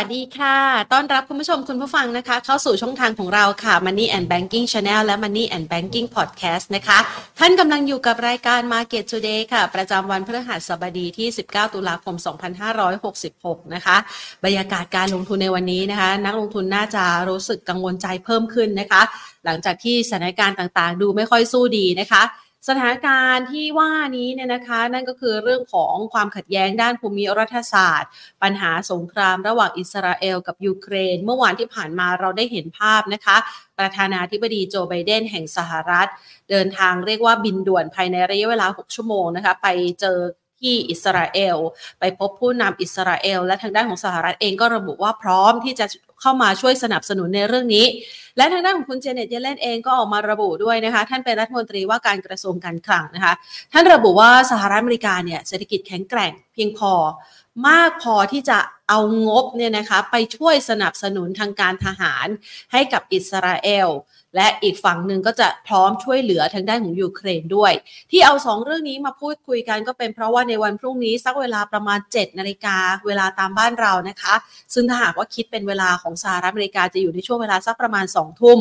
สวัสดีค่ะ ต้อนรับคุณผู้ชมคุณผู้ฟังนะคะ เข้าสู่ช่องทางของเราค่ะ Money and Banking Channel และ Money and Banking Podcast นะคะ ท่านกำลังอยู่กับรายการ Market Today ค่ะ ประจำวันพฤหัสบดีที่ 19 ตุลาคม 2566 นะคะ บรรยากาศการลงทุนในวันนี้นะคะ นักลงทุนน่าจะรู้สึกกังวลใจเพิ่มขึ้นนะคะ หลังจากที่สถานการณ์ต่างๆ ดูไม่ค่อยสู้ดีนะคะ สถานการณ์ที่ว่านี้เนี่ยนะคะ นั่นก็คือเรื่องของความขัดแย้งด้านภูมิรัฐศาสตร์ ปัญหาสงครามระหว่างอิสราเอลกับยูเครน เมื่อวานที่ผ่านมาเราได้เห็นภาพนะคะ ประธานาธิบดีโจไบเดนแห่งสหรัฐ เดินทางเรียกว่าบินด่วนภายในระยะเวลา 6 ชั่วโมงนะคะ ไปเจอ ที่อิสราเอล ไปพบผู้นำอิสราเอล และทางด้านของสหรัฐเองก็ระบุว่าพร้อมที่จะเข้ามาช่วยสนับสนุนในเรื่องนี้ และทางด้านของคุณเจเน็ตเยเลนเองก็ออกมาระบุด้วยนะคะ ท่านเป็นรัฐมนตรีว่าการกระทรวงการคลังนะคะ ท่านระบุว่าสหรัฐอเมริกาเนี่ยเศรษฐกิจแข็งแกร่งเพียงพอมากพอที่จะเอางบเนี่ยนะคะไปช่วยสนับสนุนทางการทหารให้กับอิสราเอล และอีกฝั่งหนึ่งก็จะพร้อมช่วยเหลือทางด้านของยูเครนด้วย ที่เอาสองเรื่องนี้มาพูดคุยกันก็เป็นเพราะว่าในวันพรุ่งนี้สักเวลาประมาณ 7 นาฬิกาเวลาตามบ้านเรานะคะ ซึ่งถ้าหากว่าคิดเป็นเวลาของสหรัฐอเมริกาจะอยู่ในช่วงเวลาสักประมาณ 2 ทุ่ม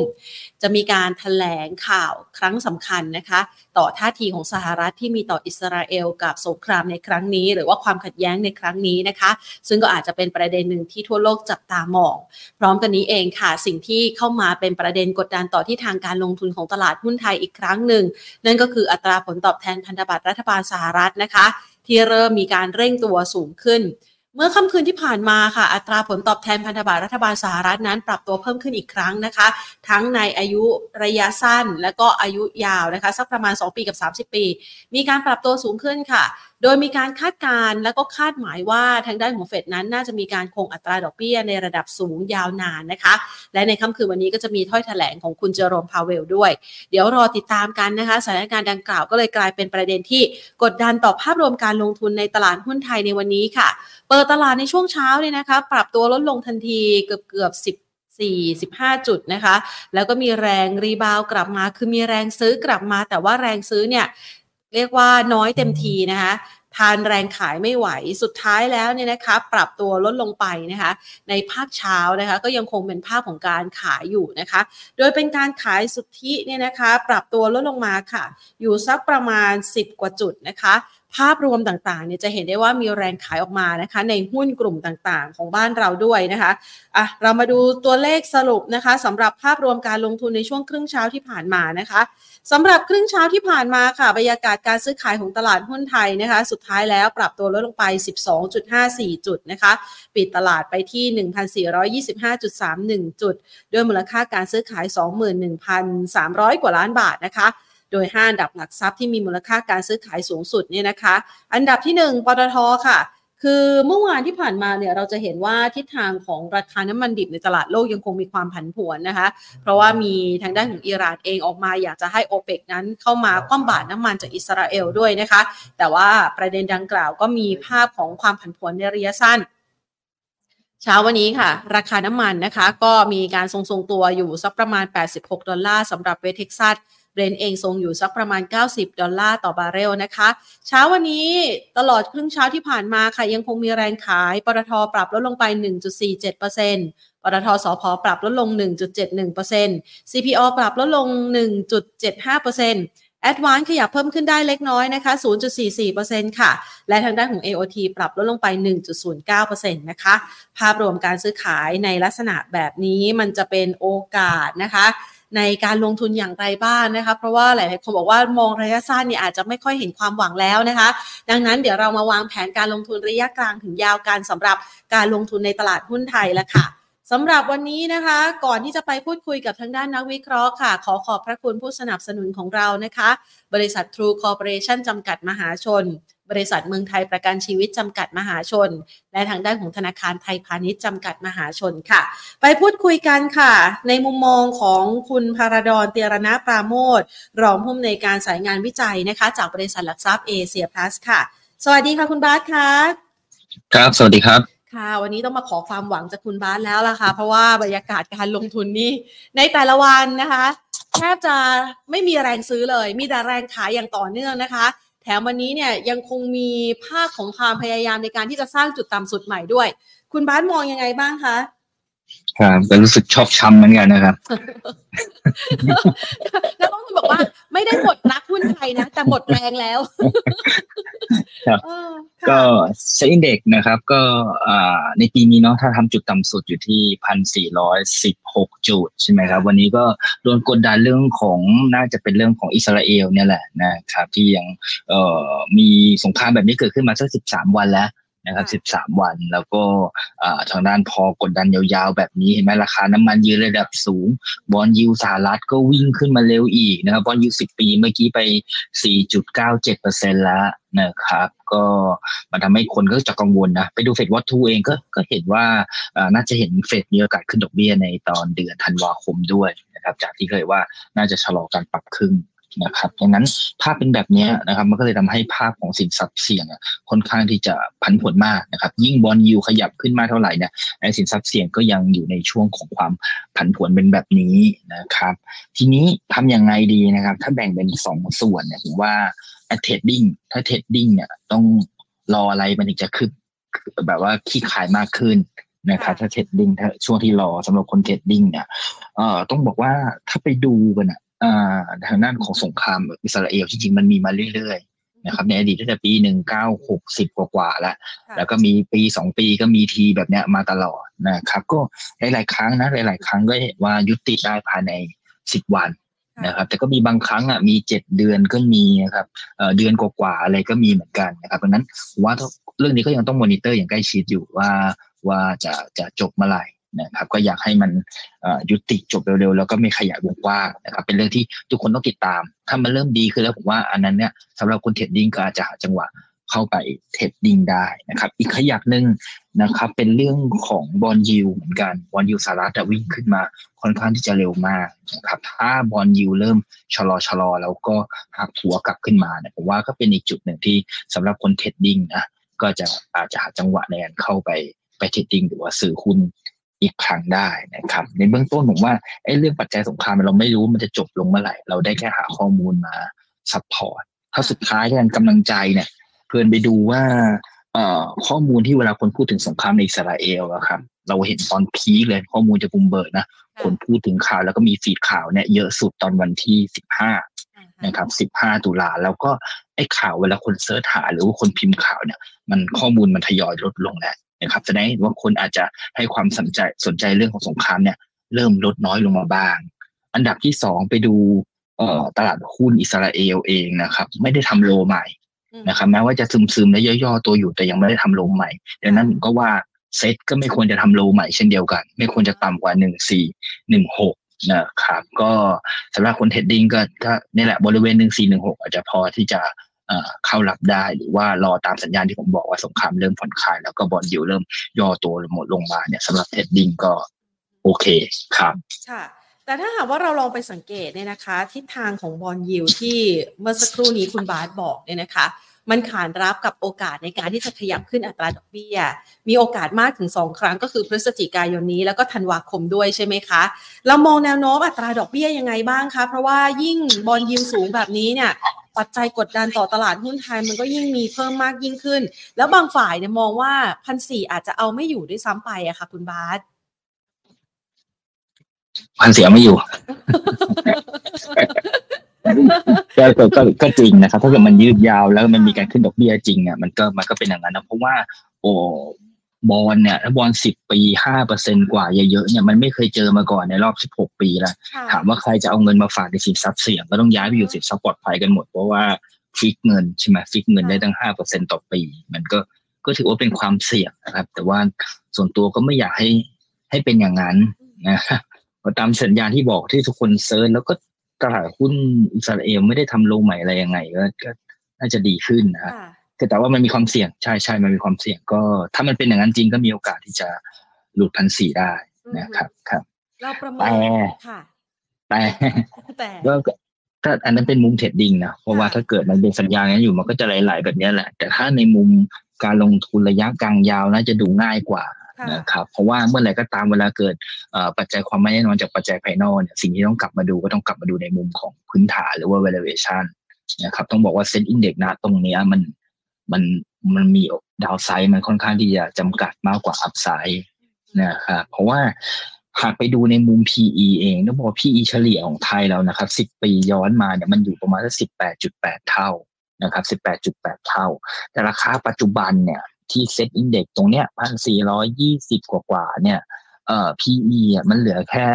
จะมีการถแถลงข่าวครั้งสำคัญนะคะ ต่อท่าทีของสหรัฐที่มีต่ออิสราเอลกับสงครามในครั้งนี้ หรือว่าความขัดแย้งในครั้งนี้นะคะ ซึ่งก็อาจจะเป็นประเด็นหนึ่งที่ทั่วโลกจับตามอง พร้อมกันนี้เองค่ะสิ่งที่เข้ามาเป็นประเด็นกดดันต่อที่ทางการลงทุนของตลาดหุ้นไทยอีกครั้งหนึ่ง นั่นก็คืออัตราผลตอบแทนพันธบัตรรัฐบาลสหรัฐนะคะ ที่เริ่มมีการเร่งตัวสูงขึ้น เมื่อค่ำคืนที่ผ่านมาค่ะ อัตราผลตอบแทนพันธบัตรรัฐบาลสหรัฐนั้น ปรับตัวเพิ่มขึ้นอีกครั้งนะคะ ทั้งในอายุระยะสั้น และก็อายุยาวนะคะสักประมาณ 2 ปีกับ 30 ปี มีการปรับตัวสูงขึ้นค่ะ โดยมีการคาดการณ์และก็คาดหมายว่าทางด้านของเฟดนั้นน่าจะมีการคงอัตราดอกเบี้ยในระดับสูงยาวนานนะคะ และในค่ำคืนวันนี้ก็จะมีถ้อยแถลงของคุณเจอโรมพาเวลด้วย เดี๋ยวรอติดตามกันนะคะสถานการณ์ดังกล่าวก็เลยกลายเป็นประเด็นที่กดดันต่อภาพรวมการลงทุนในตลาดหุ้นไทยในวันนี้ค่ะ เปิดตลาดในช่วงเช้าเนี่ยนะคะ ปรับตัวลดลงทันทีเกือบเกือบ 10 45 จุดนะคะ แล้วก็มีแรงรีบาวกลับมา คือมีแรงซื้อกลับมา แต่ว่าแรงซื้อเนี่ย เรียกว่าน้อยเต็มทีนะคะทานแรงขายไม่ไหวสุดท้ายแล้วเนี่ยนะคะ ปรับตัวลดลงไปนะคะ ในภาคเช้านะคะ ก็ยังคงเป็นภาพของการขายอยู่นะคะ โดยเป็นการขายสุทธิเนี่ยนะคะ ปรับตัวลดลงมาค่ะ อยู่สักประมาณ 10 กว่าจุดนะคะภาพรวมต่างๆเนี่ยจะเห็นได้ว่ามีแรงขายออกมานะคะ ในหุ้นกลุ่มต่างๆ ของบ้านเราด้วยนะคะอะเรามาดูตัวเลขสรุปนะคะสำหรับภาพรวมการลงทุนในช่วงครึ่งเช้าที่ผ่านมานะคะ สำหรับครึ่งเช้าที่ผ่านมาค่ะบรรยากาศการซื้อขายของตลาดหุ้นไทยนะคะ สุดท้ายแล้วปรับตัวลดลงไป 12.54 จุดนะคะ ปิดตลาดไปที่ 1,425.31 จุด ด้วยมูลค่าการซื้อขาย 21,300 กว่าล้านบาทนะคะโดย 5 อันดับหลักทรัพย์ที่มีมูลค่าการซื้อขายสูงสุดเนี่ยนะคะ อันดับที่ 1ปตทค่ะ คือเมื่อวานที่ผ่านมาเนี่ยเราจะเห็นว่าทิศทางของราคาน้ำมันดิบในตลาดโลกยังคงมีความผันผวนนะคะ เพราะว่ามีทางด้านของอิหร่านเองออกมาอยากจะให้โอเปกนั้นเข้ามาคว่ำบาตรน้ำมันจากอิสราเอลด้วยนะคะ แต่ว่าประเด็นดังกล่าวก็มีภาพของความผันผวนในระยะสั้นเช้าวันนี้ค่ะ ราคาน้ำมันนะคะ ก็มีการทรงๆตัวอยู่สักประมาณ 86 ดอลลาร์สำหรับเวสเท็กซัส เบรนเองทรงอยู่สักประมาณ 90 ดอลลาร์ต่อบาร์เรลนะคะ เช้าวันนี้ตลอดครึ่งเช้าที่ผ่านมาค่ะยังคงมีแรงขาย ปตทปรับลดลงไป 1.47%ปตท.สผ.ปรับลดลง 1.71% CPALL ปรับลดลง 1.75% ADVANC ขยับเพิ่มขึ้นได้เล็กน้อยนะคะ 0.44%ค่ะ และทางด้านของ AOT ปรับลดลงไป 1.09%นะคะ ภาพรวมการซื้อขายในลักษณะแบบนี้มันจะเป็นโอกาสนะคะ ในการลงทุนอย่างไรบ้างนะคะ เพราะว่าหลายๆคนบอกว่ามองระยะสั้นเนี่ยอาจจะไม่ค่อยเห็นความหวังแล้วนะคะ ดังนั้นเดี๋ยวเรามาวางแผนการลงทุนระยะกลางถึงยาวกันสำหรับการลงทุนในตลาดหุ้นไทยแล้วค่ะสำหรับวันนี้นะคะ ก่อนที่จะไปพูดคุยกับทางด้านนักวิเคราะห์ค่ะ ขอขอบพระคุณผู้สนับสนุนของเรานะคะ บริษัท True Corporation จำกัดมหาชน บริษัทเมืองไทยประกันชีวิตจำกัดมหาชน และทางด้านของธนาคารไทยพาณิชย์จำกัดมหาชนค่ะ ไปพูดคุยกันค่ะ ในมุมมองของคุณพาราดอนเตียรณะปราโมทรองผู้อำนวยการสายงานวิจัยนะคะ จากบริษัทหลักทรัพย์เอเชียพลัสค่ะ สวัสดีค่ะคุณบาสค่ะครับ สวัสดีครับค่ะ วันนี้ต้องมาขอความหวังจากคุณบาสแล้วล่ะค่ะ เพราะว่าบรรยากาศการลงทุนนี่ในแต่ละวันนะคะ แทบจะไม่มีแรงซื้อเลย มีแต่แรงขายอย่างต่อเนื่องนะคะแถมวันนี้เนี่ยยังคงมีภาคของความพยายามในการที่จะสร้างจุดต่ำสุดใหม่ด้วย คุณบ้านมองยังไงบ้างคะ ครับก็รู้สึกชอบช้ำเหมือนกันนะครับแล้วต้องบอกว่า ไม่ได้หมดรักหุ้นไทยนะ แต่หมดแรงแล้วครับเออก็ค่ะเซ็นเด็กนะครับ ก็อ่าในปีนี้เนาะถ้าทำจุดต่ำสุดอยู่ที่พันสี่ร้อยสิบหกจุดใช่ไหมครับ วันนี้ก็โดนกดดันเรื่องของน่าจะเป็นเรื่องของอิสราเอลเนี่ยแหละนะครับ ที่ยังเอ่อมีสงครามแบบนี้เกิดขึ้นมาสักสิบสามวันแล้ว นะครับสิบสามวัน แล้วก็อ่าทางด้านพอกดดันยาวๆ แบบนี้เห็นไหมราคาน้ำมันยืนระดับสูง bond yield สหรัฐก็วิ่งขึ้นมาเร็วอีกนะครับ bond yield สิบปีเมื่อกี้ไป 4.97%แล้วนะครับก็มันทำให้คนก็จะกังวลนะ ไปดู FedWatch Tool เองก็ก็เห็นว่าเอ่อน่าจะเห็นเฟดมีโอกาสขึ้นดอกเบี้ยในตอนเดือนธันวาคมด้วยนะครับจากที่เคยว่าน่าจะชะลอการปรับขึ้น นะครับดังนั้นภาพเป็นแบบเนี้ยนะครับ มันก็เลยทำให้ภาพของสินทรัพย์เสี่ยงอะค่อนข้างที่จะผันผวนมากนะครับ ยิ่ง bond yield ขยับขึ้นมากเท่าไหร่เนี่ยไอ้สินทรัพย์เสี่ยงก็ยังอยู่ในช่วงของความผันผวนเป็นแบบนี้นะครับ ทีนี้ทำยังไงดีนะครับ ถ้าแบ่งเป็นสองส่วนเนี่ยผมว่า trading ถ้า trading เนี่ยต้องรออะไรมันถึงจะขึ้นแบบว่าคลี่คลายมากขึ้นนะครับถ้า trading ถ้าช่วงที่รอสำหรับคน trading เนี่ยเอ่อต้องบอกว่าถ้าไปดูกันอะอ่า ทางด้านของสงครามอิสราเอลจริงๆมันมีมาเรื่อยๆนะครับในอดีตตั้งแต่ปีหนึ่งเก้าหกสิบกว่าๆแล้วค่ะแล้วก็มีปีสองปีก็มีทีแบบเนี้ยมาตลอดนะครับ ก็หลายๆครั้งนะหลาย ๆ ครั้งก็เห็นว่ายุติได้ภายในสิบวันนะครับแต่ก็มีบางครั้งอะมีเจ็ดเดือนก็มีนะครับเอ่อเดือนกว่าๆอะไรก็มีเหมือนกันนะครับดังนั้นผมว่าเรื่องนี้ก็ยังต้องมอนิเตอร์อย่างใกล้ชิดอยู่ว่าว่าจะจะจบเมื่อไหร่ นะครับก็อยากให้มันยุติจบเร็วๆ แล้วก็ไม่ขยายวงกว้างนะครับเป็นเรื่องที่ทุกคนต้องติดตาม ถ้ามันเริ่มดีขึ้นแล้วผมว่าอันนั้นเนี่ยสำหรับคน trading ก็อาจจะหาจังหวะเข้าไป trading ได้นะครับ อีกขยักหนึ่งนะครับเป็นเรื่องของ bond yield เหมือนกัน bond yield สหรัฐอะวิ่งขึ้นมาค่อนข้างที่จะเร็วมากนะครับถ้า bond yield เริ่มชะลอชะลอแล้วก็หักหัวกลับขึ้นมาเนี่ยผมว่าก็เป็นอีกจุดหนึ่งที่สำหรับคน trading นะก็จะอาจจะหาจังหวะในการเข้าไปไป trading หรือว่าซื้อหุ้น อีกครั้งได้นะครับ ในเบื้องต้นผมว่าไอ้เรื่องปัจจัยสงครามเราไม่รู้มันจะจบลงเมื่อไหร่ เราได้แค่หาข้อมูลมา support ถ้าสุดท้ายการกำลังใจเนี่ยเพิ่งไปดูว่าเอ่อข้อมูลที่เวลาคนพูดถึงสงครามในอิสราเอลอะครับเราเห็นตอน peak เลยข้อมูลจากบุมเบิร์กนะคนพูดถึงข่าวแล้วก็มี feed ข่าวเนี่ยเยอะสุดตอนวันที่สิบห้านะครับสิบห้าตุลาแล้วก็ไอ้ข่าวเวลาคนเสิร์ชหาหรือว่าคนพิมพ์ข่าวเนี่ย มันข้อมูลมันทยอยลดลงแล้ว นะครับแสดงให้เห็นว่าคนอาจจะให้ความสนใจสนใจเรื่องของสงครามเนี่ย เริ่มลดน้อยลงมาบ้าง อันดับที่สองไปดูเอ่อตลาดหุ้นอิสราเอลเองนะครับ ไม่ได้ทำโลใหม่นะครับแม้ว่าจะซึมซึมๆและย่อๆตัวอยู่แต่ยังไม่ได้ทำโลใหม่ดังนั้นผมก็ว่าเซ็ตก็ไม่ควรจะทำโลใหม่เช่นเดียวกัน ไม่ควรจะต่ำกว่าหนึ่งสี่หนึ่งหกนะครับ ก็สำหรับคน trading ก็ก็นี่แหละบริเวณหนึ่งสี่หนึ่งหกอาจจะพอที่จะ เข้ารับได้ หรือว่ารอตามสัญญาณที่ผมบอกว่าสงครามเริ่มผ่อนคลาย แล้วก็ bond yield เริ่มย่อตัวหมดลงมาเนี่ยสำหรับ trading ก็โอเคครับค่ะแต่ถ้าหากว่าเราลองไปสังเกตเนี่ยนะคะ ทิศทางของ bond yield ที่เมื่อสักครู่นี้คุณบาสบอกเนี่ยนะคะ มันขานรับกับโอกาสในการที่จะขยับขึ้นอัตราดอกเบี้ย มีโอกาสมากถึง 2 ครั้งก็คือพฤศจิกายนนี้แล้วก็ธันวาคมด้วยใช่ไหมคะ เรามองแนวโน้มอัตราดอกเบี้ยยังไงบ้างคะ เพราะว่ายิ่งบอลยิวสูงแบบนี้เนี่ย ปัจจัยกดดันต่อตลาดหุ้นไทยมันก็ยิ่งมีเพิ่มมากยิ่งขึ้น แล้วบางฝ่ายเนี่ยมองว่าพันสี่อาจจะเอาไม่อยู่ด้วยซ้ำไปอะค่ะ คุณบาสพันเสียไม่อยู่ก็ก็ก็จริงนะครับ ถ้าเกิดมันยืดยาวแล้วมันมีการขึ้นดอกเบี้ยจริงอะมันก็มันก็เป็นอย่างนั้นนะเพราะว่า โอ้ บอลเนี่ยถ้าบอลสิบปีห้าเปอร์เซ็นกว่าเยอะๆเนี่ยมันไม่เคยเจอมาก่อนในรอบสิบหกปีแล้วค่ะถามว่าใครจะเอาเงินมาฝากในสินทรัพย์เสี่ยงก็ต้องย้ายไปอยู่สินทรัพย์ปลอดภัยกันหมดเพราะว่า fix เงินใช่ไหม fix เงินได้ตั้งห้าเปอร์เซ็นต่อปี มันก็ก็ถือว่าเป็นความเสี่ยงนะครับ แต่ว่าส่วนตัวก็ไม่อยากให้ให้เป็นอย่างนั้นนะก็ตามสัญญาณที่บอกที่ทุกคนเซิร์ชแล้วก็ตลาดหุ้นอิสราเอลไม่ได้ทำ low ใหม่อะไรยังไงก็ก็น่าจะดีขึ้นนะครับค่ะ แต่แต่ว่ามันมีความเสี่ยงใช่ใช่มันมีความเสี่ยงก็ ถ้ามันเป็นอย่างนั้นจริงก็มีโอกาสที่จะหลุดพันสี่ได้นะครับครับเราประเมิแต่นค่ะแต่แต่ก็ก็ถ้าอันนั้นเป็นมุมเทรดดิ้งนะเพราะว่าค่ะถ้าเกิดมันเป็นสัญญาณนั้นอยู่มันก็จะไหลๆแบบเนี้ยแหละ แต่ถ้าในมุมการลงทุนระยะกลางยาวน่าจะดูง่ายกว่าค่ะนะครับเพราะว่าเมื่อไหร่ก็ตามเวลาเกิดเอ่อปัจจัยความไม่แน่นอนจากปัจจัยภายนอกเนี่ยสิ่งที่ต้องกลับมาดูก็ต้องกลับมาดูในมุมของพื้นฐานหรือว่า valuation นะครับต้องบอกว่า SET Index นะตรงเนี้ยมัน มันมันมี downside มันค่อนข้างที่จะจำกัดมากกว่า upside นะครับเพราะว่าหากไปดูในมุม PE เองต้องบอกว่า PE เฉลี่ยของไทยเรานะครับ 10 ปีย้อนมาเนี่ยมันอยู่ประมาณสัก18.8 เท่านะครับ 18.8 เท่า แต่ราคาปัจจุบันเนี่ยที่ SET Index ตรงเนี้ยพันสี่ร้อยยี่สิบกว่าๆเนี่ยเอ่อ PE อะมันเหลือแค่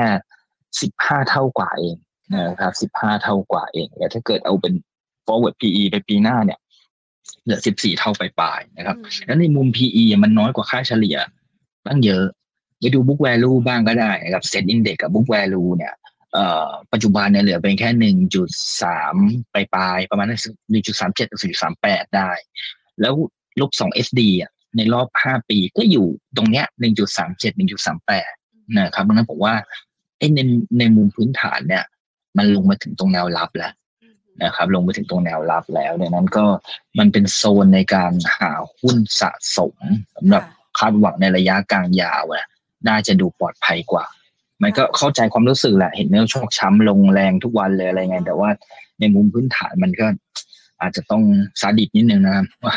สิบห้าเท่ากว่าเองนะครับสิบห้าเท่ากว่าเองแต่ถ้าเกิดเอาเป็น forward PE ไปปีหน้าเนี่ย เหลือสิบสี่เท่าไปปลายๆนะครับ แล้วในมุม PE มันน้อยกว่าค่าเฉลี่ยตั้งเยอะไปดู book value บ้างก็ได้นะครับเซ็ตอินเด็กกับ book value เนี่ยเอ่อปัจจุบันเนี่ยเหลือเป็นแค่หนึ่งจุดสามปลายๆประมาณหนึ่งจุดสามเจ็ดถึงจุดสามแปดได้ แล้วลบสอง SD อะในรอบห้าปีก็อยู่ตรงเนี้ยหนึ่งจุดสามเจ็ดหนึ่งจุดสามแปดนะครับดังนั้นผมว่าไอ้ในในมุมพื้นฐานเนี่ย มันลงมาถึงตรงแนวรับแล้ว นะครับลงมาถึงตรงแนวรับแล้วดังนั้นก็มันเป็นโซนในการหาหุ้นสะสมสำหรับคาดหวังในระยะกลางยาวอะน่าจะดูปลอดภัยกว่า มันก็เข้าใจความรู้สึกแหละเห็นเนื้อชอกช้ำลงแรงทุกวันเลยอะไรไง แต่ว่าในมุมพื้นฐานมันก็อาจจะต้องซาดิสนิดนึงนะครับว่า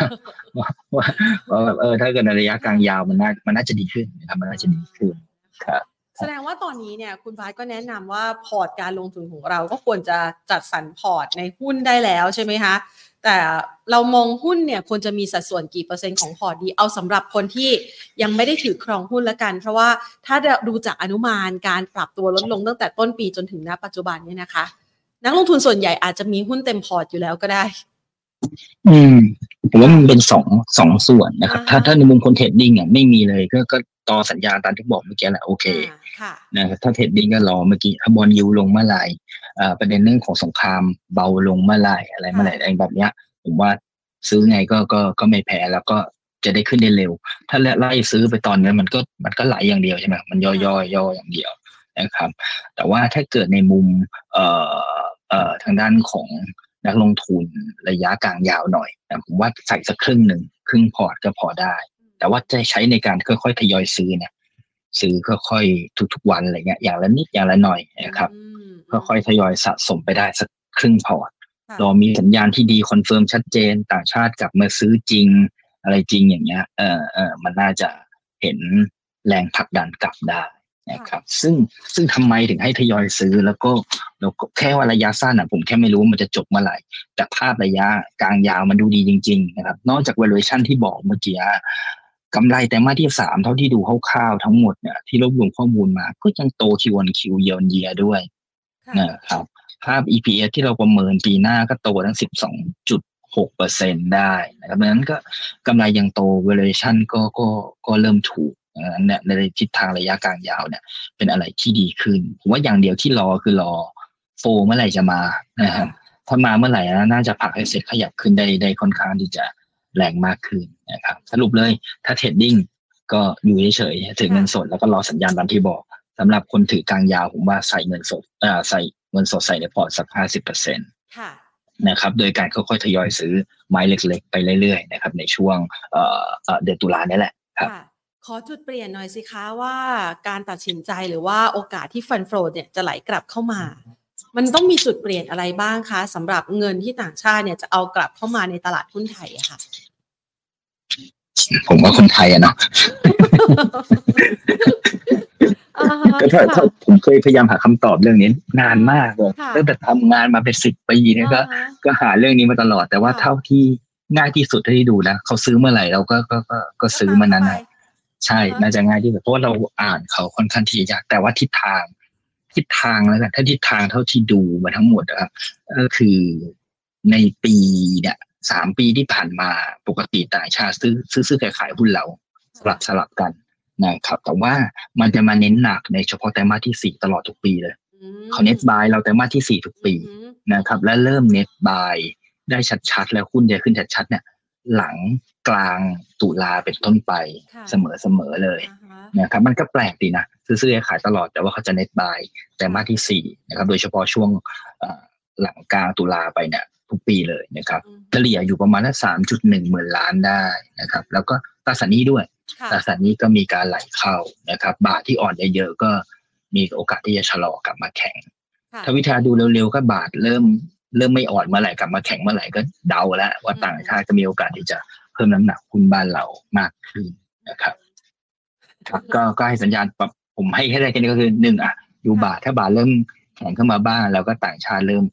ว่าว่าว่าเออถ้าเกิดในระยะกลางยาวมันน่ามันน่าจะดีขึ้นนะครับมันน่าจะดีขึ้นครับ แสดงว่าตอนนี้เนี่ยคุณบาสก็แนะนำว่าพอร์ตการลงทุนของเราก็ควรจะจัดสรรพอร์ตในหุ้นได้แล้วใช่ไหมคะแต่เรามองหุ้นเนี่ยควรจะมีสัดส่วนกี่เปอร์เซ็นต์ของพอร์ตดีเอาสำหรับคนที่ยังไม่ได้ถือครองหุ้นละกัน เพราะว่าถ้าดูจากอนุมานการปรับตัวลดลงตั้งแต่ต้นปีจนถึงณปัจจุบันเนี่ยนะคะ นักลงทุนส่วนใหญ่อาจจะมีหุ้นเต็มพอร์ตอยู่แล้วก็ได้ อืมผมว่ามันเป็นสองสองส่วนนะครับอ่าฮะถ้าถ้าในมุมคน trading อะไม่มีเลยก็ก็รอสัญญาณตามที่บอกเมื่อกี้แหละโอเคอ่าค่ะ นะครับถ้า trading ก็รอเมื่อกี้ถ้า bond yield ลงเมื่อไหร่อ่าประเด็นเรื่องของสงครามเบาลงเมื่อไหร่อะไรเมื่อไหร่อะไรแบบเนี้ย ผมว่าซื้อไงก็ก็ก็ไม่แพ้แล้วก็จะได้ขึ้นได้เร็ว ถ้าไล่ซื้อไปตอนนี้มันก็มันก็ไหลอย่างเดียวใช่ไหมมันย่อย่อย่ออย่างเดียวนะครับ แต่ว่าถ้าเกิดในมุมเอ่อเอ่อทางด้านของนักลงทุนระยะกลางยาวหน่อยนะผมว่าใส่สักครึ่งหนึ่งครึ่งพอร์ตก็พอได้ แต่ว่าจะใช้ในการค่อยๆทยอยซื้อเนี่ย ซื้อค่อยๆทุก ๆ วันอะไรเงี้ยอย่างละนิดอย่างละหน่อยนะครับอืมค่อยๆทยอยสะสมไปได้สักครึ่งพอร์ตค่ะรอมีสัญญาณที่ดี confirm ชัดเจนต่างชาติกลับมาซื้อจริง อะไรจริงอย่างเงี้ยเออเออมันน่าจะเห็นแรงผลักดันกลับได้นะครับซึ่งซึ่งทำไมถึงให้ทยอยซื้อแล้วก็แล้วก็แค่ว่าระยะสั้นอะผมแค่ไม่รู้ว่ามันจะจบเมื่อไหร่ แต่ภาพระยะกลางยาวมันดูดีจริง ๆ นะครับ นอกจาก valuation ที่บอกเมื่อกี้ กำไรแต่มาสที่สามเท่าที่ดูคร่าวๆทั้งหมดเนี่ยที่รวบรวมข้อมูลมา ก็ยังโต Q1 Q year on year ด้วยค่ะนะครับภาพ EPS ที่เราประเมินปีหน้าก็โตทั้ง 12.6เปอร์เซ็นได้นะครับดังนั้นก็กำไรยังโต valuation ก็ก็ก็เริ่มถูกดังนั้นเนี่ยในทิศทางระยะกลางยาวเนี่ย เป็นอะไรที่ดีขึ้น ผมว่าอย่างเดียวที่รอคือรอ flow เมื่อไหร่จะมานะครับถ้ามาเมื่อไหร่นะน่าจะผลักให้เซ็ตขยับขึ้นได้ได้ค่อนข้างที่จะ แรงมากขึ้นนะครับสรุปเลยถ้า trading ก็อยู่เฉยๆถือเงินสดแล้วก็รอสัญญาณตามที่บอกสำหรับคนถือกลางยาวผมว่าใส่เงินสดเอ่อใส่เงินสดใส่ในพอร์ตสักห้าสิบเปอร์เซ็นตค่ะนะครับโดยการค่อยๆทยอยซื้อไม้เล็กๆ ไปเรื่อยๆนะครับในช่วงเอ่อเอ่อเดือนตุลาเนี่ยแหละครับค่ะขอจุดเปลี่ยนหน่อยสิคะว่าการตัดสินใจหรือว่าโอกาสที่ฟันโฟลเนี่ยจะไหลกลับเข้ามา มันต้องมีจุดเปลี่ยนอะไรบ้างคะสำหรับเงินที่ต่างชาติเนี่ยจะเอากลับเข้ามาในตลาดหุ้นไทยอะค่ะผมว่าคนไทยอะเนาะอ่าก็ถ้าถ้าค่ะผมเคยพยายามหาคำตอบเรื่องนี้นานมากเลยค่ะตั้งแต่ทำงานมาเป็นสิบปีเนี่ยก็อ่าฮะก็หาเรื่องนี้มาตลอด แต่ว่าค่ะเท่าที่ง่ายที่สุดเท่าที่ดูนะเขาซื้อเมื่อไหร่เราก็ก็ก็ก็ซื้อมันนั้นไปนะใช่อ่าฮะน่าจะง่ายที่สุดเพราะว่าเราอ่านเขาค่อนข้างที่จะยากแต่ว่าทิศทาง ทิศทางแล้วกันถ้าทิศทางเท่าที่ดูมาทั้งหมดนะครับก็คือในปีเนี่ยสามปีที่ผ่านมาปกติต่างชาติซื้อซื้อซื้อขายขายหุ้นเราสลับสลับกันนะครับ แต่ว่ามันจะมาเน้นหนักในเฉพาะไตรมาสที่สี่ตลอดทุกปีเลยอืมเขา net buy เราไตรมาสที่สี่ทุกปีอืมนะครับ และเริ่ม net buy ได้ชัดๆ แล้วหุ้นจะขึ้นชัดๆเนี่ย หลังกลางตุลาเป็นต้นไปค่ะเสมอๆเลยอ่าฮะนะครับมันก็แปลกดีนะซื้อๆขายตลอดแต่ว่าเขาจะ net buy ไตรมาสที่สี่นะครับโดยเฉพาะช่วงเอ่อหลังกลางตุลาไปเนี่ยทุกปีเลยนะครับอืมเฉลี่ยอยู่ประมาณสามจุดหนึ่งหมื่นล้านได้นะครับ แล้วก็ตราสารหนี้ด้วยค่ะตราสารหนี้ก็มีการไหลเข้านะครับ บาทที่อ่อนเยอะๆก็มีโอกาสที่จะชะลอกลับมาแข็งค่ะถ้าวิชาดูเร็วๆก็บาทเริ่ม เริ่มไม่อ่อนเมื่อไหร่กลับมาแข็งเมื่อไหร่ก็เดาแล้วว่าอืมต่างชาติก็มีโอกาสที่จะพิ่มน้ำหนักหุ้นบ้านเรามากขึ้นนะครับ ครับ ก็ก็ให้สัญญาณแบบผมให้แค่ได้แค่นี้ก็คือหนึ่งอะดูบาทถ้าบาทเริ่มแข็งขึ้นมาบ้าง แล้วก็ต่างชาติเริ่ม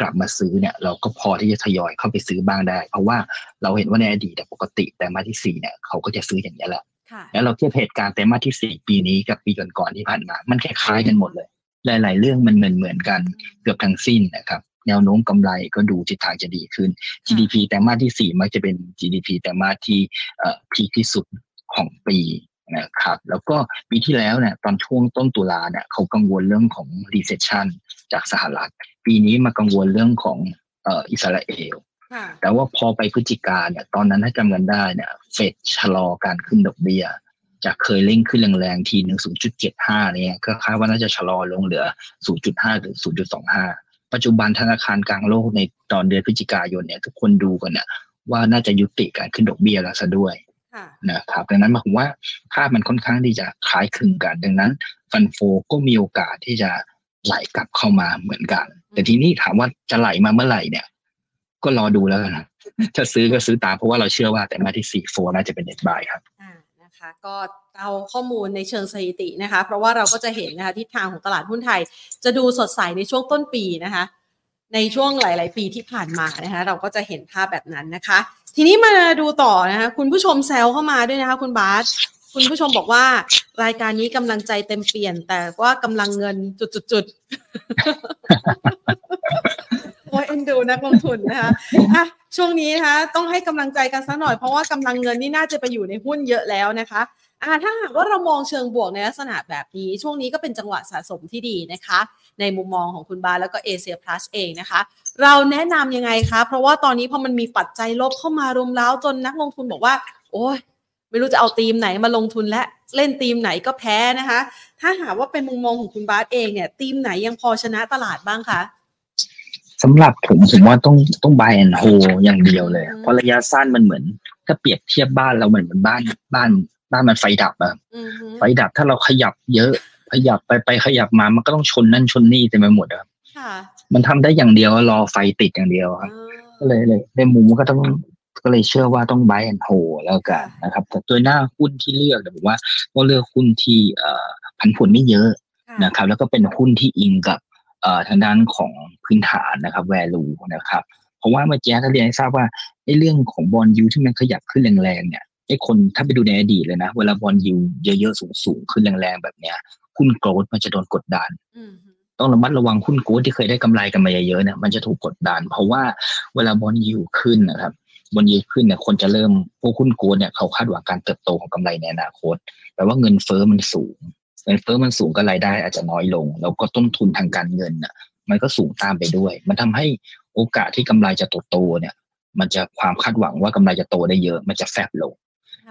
กลับมาซื้อเนี่ย เราก็พอที่จะทยอยเข้าไปซื้อบ้างได้ เพราะว่าเราเห็นว่าในอดีตปกติแต่มาที่สี่เนี่ยเขาก็จะซื้ออย่างนี้แหละค่ะแล้วเราเทียบเหตุการณ์แต่มาที่สี่ปีนี้กับปีก่อนๆที่ผ่านมา มันคล้ายๆกันหมดเลย หลาย ๆ เรื่องมันเหมือนเหมือนๆกันเกือบทั้งสิ้นนะครับ แนวโน้มกำไรก็ดูทิศทางจะดีขึ้น GDP แต่มาที่สี่มักจะเป็น GDP แต่มาที่เอ่อพีคที่สุดของปีนะครับแล้วก็ปีที่แล้วเนี่ยตอนช่วงต้นตุลาเนี่ยเขากังวลเรื่องของ recession จากสหรัฐ ปีนี้มากังวลเรื่องของเอ่ออิสราเอลค่ะแต่ว่าพอไปพฤศจิกาเนี่ยตอนนั้นถ้าจำกันได้เนี่ยเฟดชะลอการขึ้นดอกเบี้ยจากเคยเร่งขึ้นแรงๆทีหนึ่ง0.75เนี่ยก็คาดว่าน่าจะชะลอลงเหลือ0.5หรือ0.25 ปัจจุบันธนาคารกลางโลกในตอนเดือนพฤศจิกายนเนี่ยทุกคนดูกันเนี่ยว่าน่าจะยุติการขึ้นดอกเบี้ยแล้วซะด้วยค่ะนะครับดังนั้นหมายความว่าภาพมันค่อนข้างที่จะคล้ายคลึงกัน ดังนั้น ฟันโฟก็มีโอกาสที่จะไหลกลับเข้ามาเหมือนกัน แต่ทีนี้ถามว่าจะไหลมาเมื่อไหร่เนี่ย ก็รอดูแล้วกันนะถ้าซื้อก็ซื้อตามเพราะว่าเราเชื่อว่าแต่มาที่สี่โฟน่าจะเป็นเน็ตบายครับอ่า นะคะก็เอาข้อมูลในเชิงสถิตินะคะ เพราะว่าเราก็จะเห็นนะคะทิศทางของตลาดหุ้นไทย จะดูสดใสในช่วงต้นปีนะคะ ในช่วงหลาย ๆ ปีที่ผ่านมานะคะ เราก็จะเห็นภาพแบบนั้นนะคะ ทีนี้มาดูต่อนะคะ คุณผู้ชมแซวเข้ามาด้วยนะคะคุณบาสคุณผู้ชมบอกว่ารายการนี้กำลังใจเต็มเปลี่ยน แต่ว่ากำลังเงินจุดๆ เอ็นดูนักลงทุนนะคะอะช่วงนี้นะคะต้องให้กำลังใจกันสักหน่อยเพราะว่ากำลังเงินนี่น่าจะไปอยู่ในหุ้นเยอะแล้วนะคะอ่าถ้าหากว่าเรามองเชิงบวกในลักษณะแบบนี้ ช่วงนี้ก็เป็นจังหวะสะสมที่ดีนะคะ ในมุมมองของคุณบาสแล้วก็เอเชียพลัสเองนะคะ เราแนะนำยังไงคะ เพราะว่าตอนนี้พอมันมีปัจจัยลบเข้ามารุมเร้าจนนักลงทุนบอกว่า โอ้ยไม่รู้จะเอาทีมไหนมาลงทุนและเล่นทีมไหนก็แพ้นะคะ ถ้าหากว่าเป็นมุมมองของคุณบาสเองเนี่ยทีมไหนยังพอชนะตลาดบ้างคะ สำหรับผมผมว่าต้องต้อง buy and hold อย่างเดียวเลยอืมเพราะระยะสั้นมันเหมือน ถ้าเปรียบเทียบบ้านเราเหมือนเหมือนบ้านบ้านบ้านมันไฟดับอะอือฮึไฟดับถ้าเราขยับเยอะ ขยับไปไปขยับมามันก็ต้องชนนั่นชนนี่เต็มไปหมดอะครับค่ะมันทำได้อย่างเดียวรอไฟติดอย่างเดียวครับอ่าก็เลยเลยในมุมก็ต้องก็เลยเชื่อว่าต้อง buy and hold แล้วกันนะครับ แต่ตัวหน้าหุ้นที่เลือกเนี่ยผมว่าก็เลือกหุ้นที่เอ่อผันผวนไม่เยอะค่ะนะครับ แล้วก็เป็นหุ้นที่อิงกับเอ่อ ทางด้านของพื้นฐานนะครับ value นะครับ เพราะว่าเมื่อกี้ถ้าเรียนให้ทราบว่าไอ้เรื่องของ bond yield ที่มันขยับขึ้นแรงๆเนี่ยไอ้คนถ้าไปดูในอดีตเลยนะ เวลา bond yield เยอะๆสูงๆขึ้นแรงๆแบบเนี้ยหุ้น growth มันจะโดนกดดันอืมฮึต้องระมัดระวังหุ้นโกลดที่เคยได้กำไรกันมาเยอะๆเนี่ยมันจะถูกกดดัน เพราะว่าเวลาบอลยูขึ้นนะครับบอลยูขึ้นเนี่ยคนจะเริ่มพวกหุ้นโกลดเนี่ยเขาคาดหวังการเติบโตของกำไรในอนาคตแปลว่าเงินเฟ้อมันสูง เงินเฟ้อมันสูงก็รายได้อาจจะน้อยลง แล้วก็ต้นทุนทางการเงินน่ะ มันก็สูงตามไปด้วย มันทำให้โอกาสที่กำไรจะโตโตๆเนี่ย มันจะความคาดหวังว่ากำไรจะโตได้เยอะ มันจะแฟบลง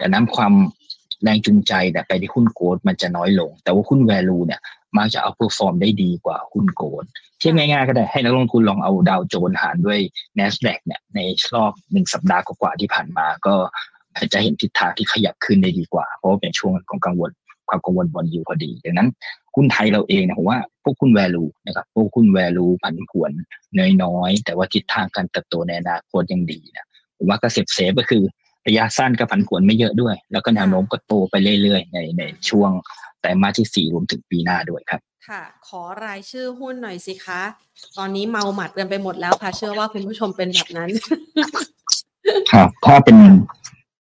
ดังนั้นความแรงจูงใจเนี่ยไปที่หุ้นโกลดมันจะน้อยลง แต่ว่าหุ้น value เนี่ยมักจะเอาเ e อร์ฟอร์มได้ดีกว่าหุ้น growth เทียบง่ายๆก็ได้ให้นักลงทุนลองเอาดาวโจนส์หารด้วย NASDAQ เนี่ยในรอบหนึ่งสัปดาห์กว่าๆที่ผ่านมาก็จะเห็นทิศทางที่ขยับขึ้นได้ดีกว่า เพราะว่าเป็นช่วงของกังวล ความกังวล bond yield พอดีดังนั้นหุ้นไทยเราเองเนี่ยผมว่าพวกหุ้น value นะครับพวกหุ้น value ผันผวนน้อยๆแต่ว่าทิศทางการเติบโตในอนาคตยังดีนะผมว่าก็ safe safe ก็คือระยะสั้นก็ผันผวนไม่เยอะด้วย แล้วก็แนวโน้มก็โตไปเรื่อยๆ ในในช่วงไตรมาสที่สี่รวมถึงปีหน้าด้วยครับ ค่ะ ขอรายชื่อหุ้นหน่อยสิคะ ตอนนี้เมาหมัดกันไปหมดแล้วค่ะ เชื่อว่าคุณผู้ชมเป็นแบบนั้น ครับ ถ้าเป็น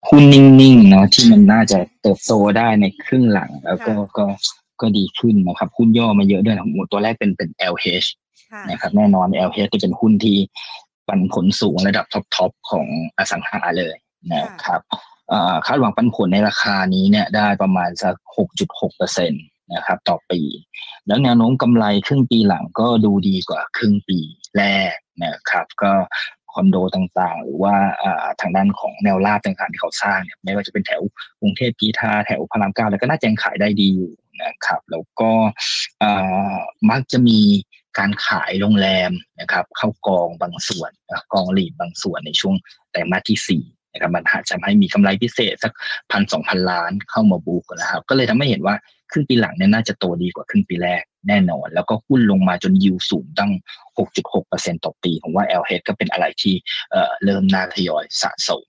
หุ้นนิ่งๆเนาะที่มันน่าจะเติบโตได้ในครึ่งหลัง แล้วก็ค่ะก็ก็ดีขึ้นนะครับหุ้นย่อมาเยอะด้วยนะหมวดตัวแรกเป็นเป็น LH ค่ะนะครับแน่นอน LH จะเป็นหุ้นที่ปันผลสูงระดับท็อปๆของอสังหาเลยนะครับเอ่อคาดหวังปันผลในราคานี้เนี่ยได้ประมาณสัก 6.6เปอร์เซ็นตนะครับต่อปี แล้วแนวโน้มกำไรครึ่งปีหลังก็ดูดีกว่าครึ่งปีแรกนะครับ ก็ คอนโดต่างๆ หรือว่าทางด้านของแนวราบต่างๆที่เขาสร้างเนี่ยไม่ว่าจะเป็นแถวกรุงเทพกีทาแถวพระรามเก้าแล้วก็น่าจะยังขายได้ดีอยู่นะครับ แล้วก็มักจะมีการขายโรงแรมนะครับ เข้ากองบางส่วนกองหลีดบางส่วนในช่วงไตรมาสที่สี่นะครับมันอาจจะให้มีกำไรพิเศษสักพันสองพันล้านเข้ามาบูกนะครับ ก็เลยทำให้เห็นว่าครึ่งปีหลังเนี่ยน่าจะโตดีกว่าครึ่งปีแรก แน่นอน แล้วก็หุ้นลงมาจนยิวสูงตั้ง 6.6%ต่อปี ผมว่า LH ก็เป็นอะไรที่เอ่อเริ่มน่าทยอยสะสม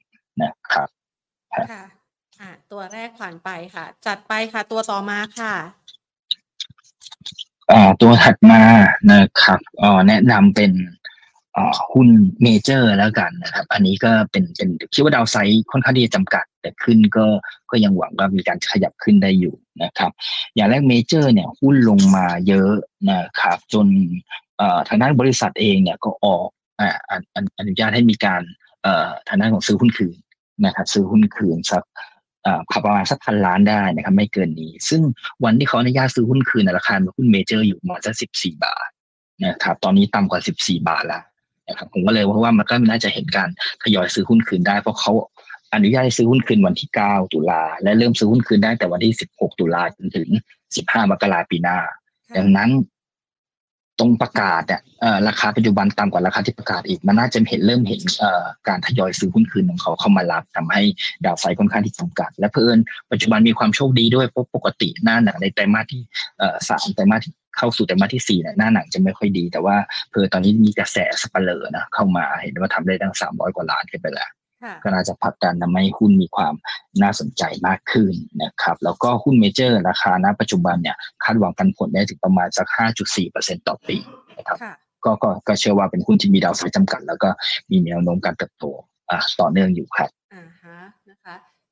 นะครับค่ะอะตัวแรกผ่านไปค่ะ จัดไปค่ะตัวต่อมาค่ะอ่าตัวถัดมานะครับเอ่อแนะนำเป็นอ่า หุ้นเมเจอร์แล้วกันนะครับ อันนี้ก็เป็นเป็นคิดว่า downside ค่อนข้างที่จะจำกัด แต่ขึ้นก็ก็ยังหวังว่ามีการขยับขึ้นได้อยู่นะครับ อย่างแรกเมเจอร์เนี่ยหุ้นลงมาเยอะนะครับจนทางด้านบริษัทเองเนี่ยก็ออกอ่าอนุอนุญาตให้มีการทางด้านของซื้อหุ้นคืนนะครับ ซื้อหุ้นคืนสักประมาณสักพันล้านได้นะครับ ไม่เกินนี้ ซึ่งวันที่เขาอนุญาตซื้อหุ้นคืนในราคาหุ้นเมเจอร์อยู่ประมาณสักสิบสี่บาทนะครับตอนนี้ต่ำกว่าสิบสี่บาทแล้ว นะครับผมก็เลยว่าว่ามันก็น่าจะเห็นการทยอยซื้อหุ้นคืนได้เพราะเขาอนุญาตให้ซื้อหุ้นคืนวันที่เก้าตุลาและเริ่มซื้อหุ้นคืนได้แต่วันที่สิบหกตุลาจนถึงสิบห้ามกราปีหน้า ดังนั้น ตรงประกาศเนี่ยเอ่อราคาปัจจุบันต่ำกว่าราคาที่ประกาศอีก มันน่าจะเห็นเริ่มเห็นเอ่อการทยอยซื้อหุ้นคืนของเขาเข้ามารับทำให้ดาวไซด์ค่อนข้างที่จำกัด และเพิ่นปัจจุบันมีความโชคดีด้วยเพราะปกติหน้าหนังในไตรมาสที่เอ่อสามไตรมาสที่ เข้าสู่ไตรมาสที่สี่เนี่ยหน้าหนังจะไม่ค่อยดี แต่ว่าเพอตอนนี้มีกระแสสเปเหร่อนะเข้ามาเห็นว่าทำได้ตั้งสามร้อยกว่าล้านขึ้นไปแล้วค่ะก็น่าจะผลักดันทำให้หุ้นมีความน่าสนใจมากขึ้นนะครับ แล้วก็หุ้นเมเจอร์ราคาณปัจจุบันเนี่ยคาดหวังปันผลได้ถึงประมาณสัก 5.4%ต่อปีนะครับค่ะก็ก็ก็เชื่อว่าเป็นหุ้นที่มีดาวไซด์จำกัด แล้วก็มีแนวโน้มการเติบโตอ่าต่อเนื่องอยู่ครับอ่าฮะนะคะ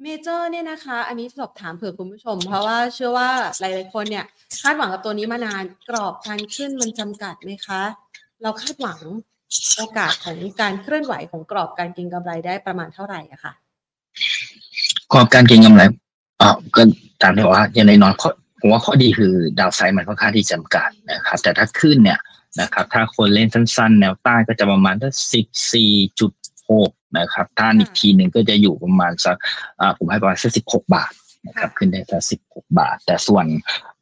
เมเจอร์เนี่ยนะคะ อันนี้สอบถามเผื่อคุณผู้ชม เพราะว่าเชื่อว่าหลาย ๆ คนเนี่ยคาดหวังกับตัวนี้มานานกรอบการขึ้นมันจำกัดไหมคะ เราคาดหวังโอกาสของการเคลื่อนไหวของกรอบการก็งกำไรได้ประมาณเท่าไหร่อะค่ะกรอบการก็งกำไรอ่าก็ตามที่บอกว่าอย่างในนอนข้อผมว่าข้อดีคือดาวไซด์มันค่อนข้างที่จำกัดนะครับ แต่ถ้าขึ้นเนี่ยนะครับ ถ้าคนเล่นสั้น ๆ แนวต้านก็จะประมาณสักสิบสี่จุดหก นะครับต้านอีกทีหนึ่งก็จะอยู่ประมาณสักอ่าผมให้ประมาณสักสิบหกบาทนะครับขึ้นได้สักสิบหกบาท แต่ส่วน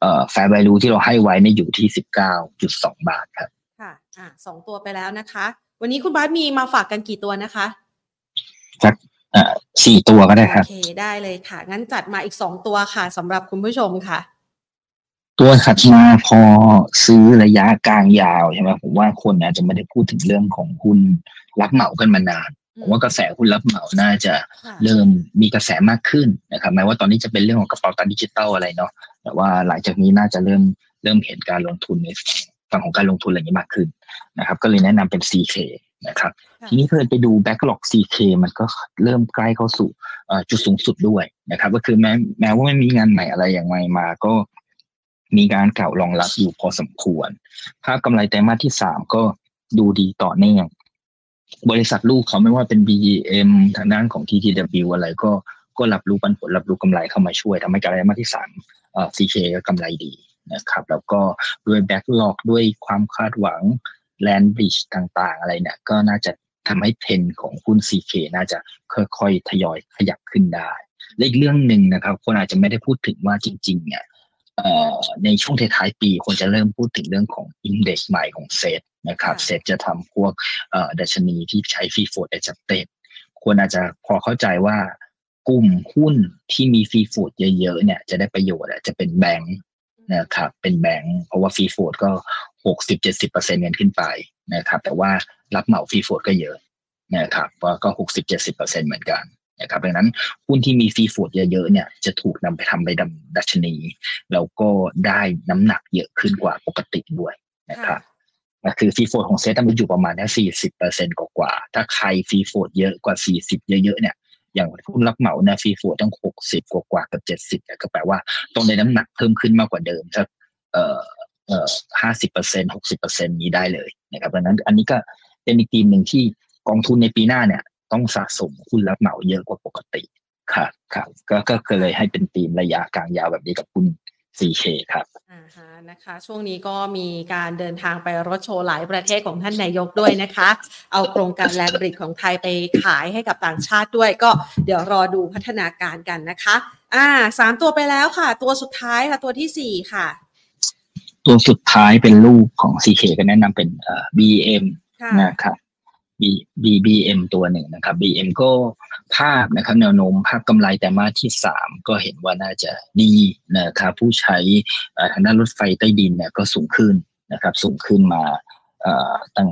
เอ่อ fair value ที่เราให้ไว้เนี่ยอยู่ที่สิบเก้าจุดสองบาทครับค่ะอ่าสองตัวไปแล้วนะคะ วันนี้คุณบาสมีมาฝากกันกี่ตัวนะคะอ่าสี่ตัวก็ได้ครับโอเคได้เลยค่ะ งั้นจัดมาอีกสองตัวค่ะสำหรับคุณผู้ชมค่ะ ตัวถัดมาพอซื้อระยะกลางยาวใช่ไหมผมว่าคนอาจจะไม่ได้พูดถึงเรื่องของหุ้นรับเหมากันมานาน ผมว่ากระแสหุ้นรับเหมาน่าจะค่ะเริ่มมีกระแสมากขึ้นนะครับแม้ว่าตอนนี้จะเป็นเรื่องของกระเป๋าตังค์ดิจิตอลอะไรเนาะแต่ว่าหลังจากนี้น่าจะเริ่มเริ่มเห็นการลงทุนในฝั่งของการลงทุนอะไรอย่างนี้มากขึ้นนะครับ ก็เลยแนะนำเป็น CK นะครับค่ะทีนี้เพิ่นไปดู backlog CK มันก็เริ่มใกล้เข้าสู่เอ่อจุดสูงสุดด้วยนะครับ ก็คือแม้แม้ว่าไม่มีงานใหม่อะไรอย่างไรมาก็มีการกล่าวรองรับอยู่พอสมควร ภาพกำไรไตรมาสที่สามก็ดูดีต่อเนื่อง บริษัทลูกเขาไม่ว่าเป็น BEM ทางด้านของ TTW อะไรก็ก็รับรู้ปันผลรับรู้กำไรเข้ามาช่วยทำให้การไตรมาสที่สามเอ่อ CK ก็กำไรดีนะครับ แล้วก็ด้วยแบ็กหลอกด้วยความคาดหวังแลนด์บริดจ์ต่างๆ อะไรเนี่ย ก็น่าจะทำให้เทรนของหุ้น CK น่าจะค่อยๆ ทยอยขยับขึ้นได้และอีกเรื่องหนึ่งนะครับ คนอาจจะไม่ได้พูดถึงว่าจริง ๆ เนี่ยในช่วงท้ายปีคนจะเริ่มพูดถึงเรื่องของ index ใหม่ของเซต นะครับค่ะเซตจะทำพวกเอ่อดัชนีที่ใช้ฟรีโฟดแอจ s เต d ควรอาจจะพอเข้าใจว่ากลุ่มหุ้นที่มี free float เยอะๆเนี่ยจะได้ประโยชน์อะจะเป็นแบงค์นะครับเป็นแบงค์เพราะว่า free float ก็หกสิบเจ็ดสิบเปอร์เซ็นต์เงินขึ้นไปนะครับแต่ว่ารับเหมา free float ก็เยอะนะครับว่าก็หกสิบเจ็ดสิบเปอร์เซ็นต์เหมือนกันนะครับดังนั้นหุ้นที่มี free float เยอะๆเนี่ยจะถูกนำไปทำใบดำดัชนี แล้วก็ได้น้ำหนักเยอะขึ้นกว่าปกติด้วยนะครับ ก็คือ free float ของเซตมันอยู่ประมาณแค่สี่สิบเปอร์เซ็นกว่าๆถ้าใคร free float เยอะกว่าสี่สิบเยอะๆเนี่ยอย่างหุ้นรับเหมาเนี่ย free float ต้องหกสิบกว่าๆกับเจ็ดสิบเนี่ยก็แปลว่าต้องได้น้ำหนักเพิ่มขึ้นมากกว่าเดิมสักเอ่อเอ่อห้าสิบเปอร์เซ็นหกสิบเปอร์เซ็นนี้ได้เลยนะครับดังนั้น อันนี้ก็เป็นอีกทีมหนึ่งที่กองทุนในปีหน้าเนี่ย ต้องสะสมหุ้นรับเหมาเยอะกว่าปกติครับครับก็ก็เลยให้เป็นทีมระยะกลางยาวแบบนี้กับหุ้น 4K ครับอ่าฮะนะคะ ช่วงนี้ก็มีการเดินทางไปรถโชว์หลายประเทศของท่านนายกด้วยนะคะ เอาโครงการแลนบริดของไทยไปขายให้กับต่างชาติด้วยก็เดี๋ยวรอดูพัฒนาการกันนะคะอ่าสามตัวไปแล้วค่ะ ตัวสุดท้ายค่ะตัวที่สี่ค่ะ ตัวสุดท้ายเป็นลูกของ CK ก็แนะนำเป็นเอ่อ BM ค่ะนะครับ BBM ตัวหนึ่งนะครับ BM ก็ภาพนะครับแนวโน้มภาพกำไรแต่มาที่สามก็เห็นว่าน่าจะดีนะครับผู้ใช้ทางด้านรถไฟใต้ดินเนี่ยก็สูงขึ้นนะครับสูงขึ้นมาอ่อตั้ง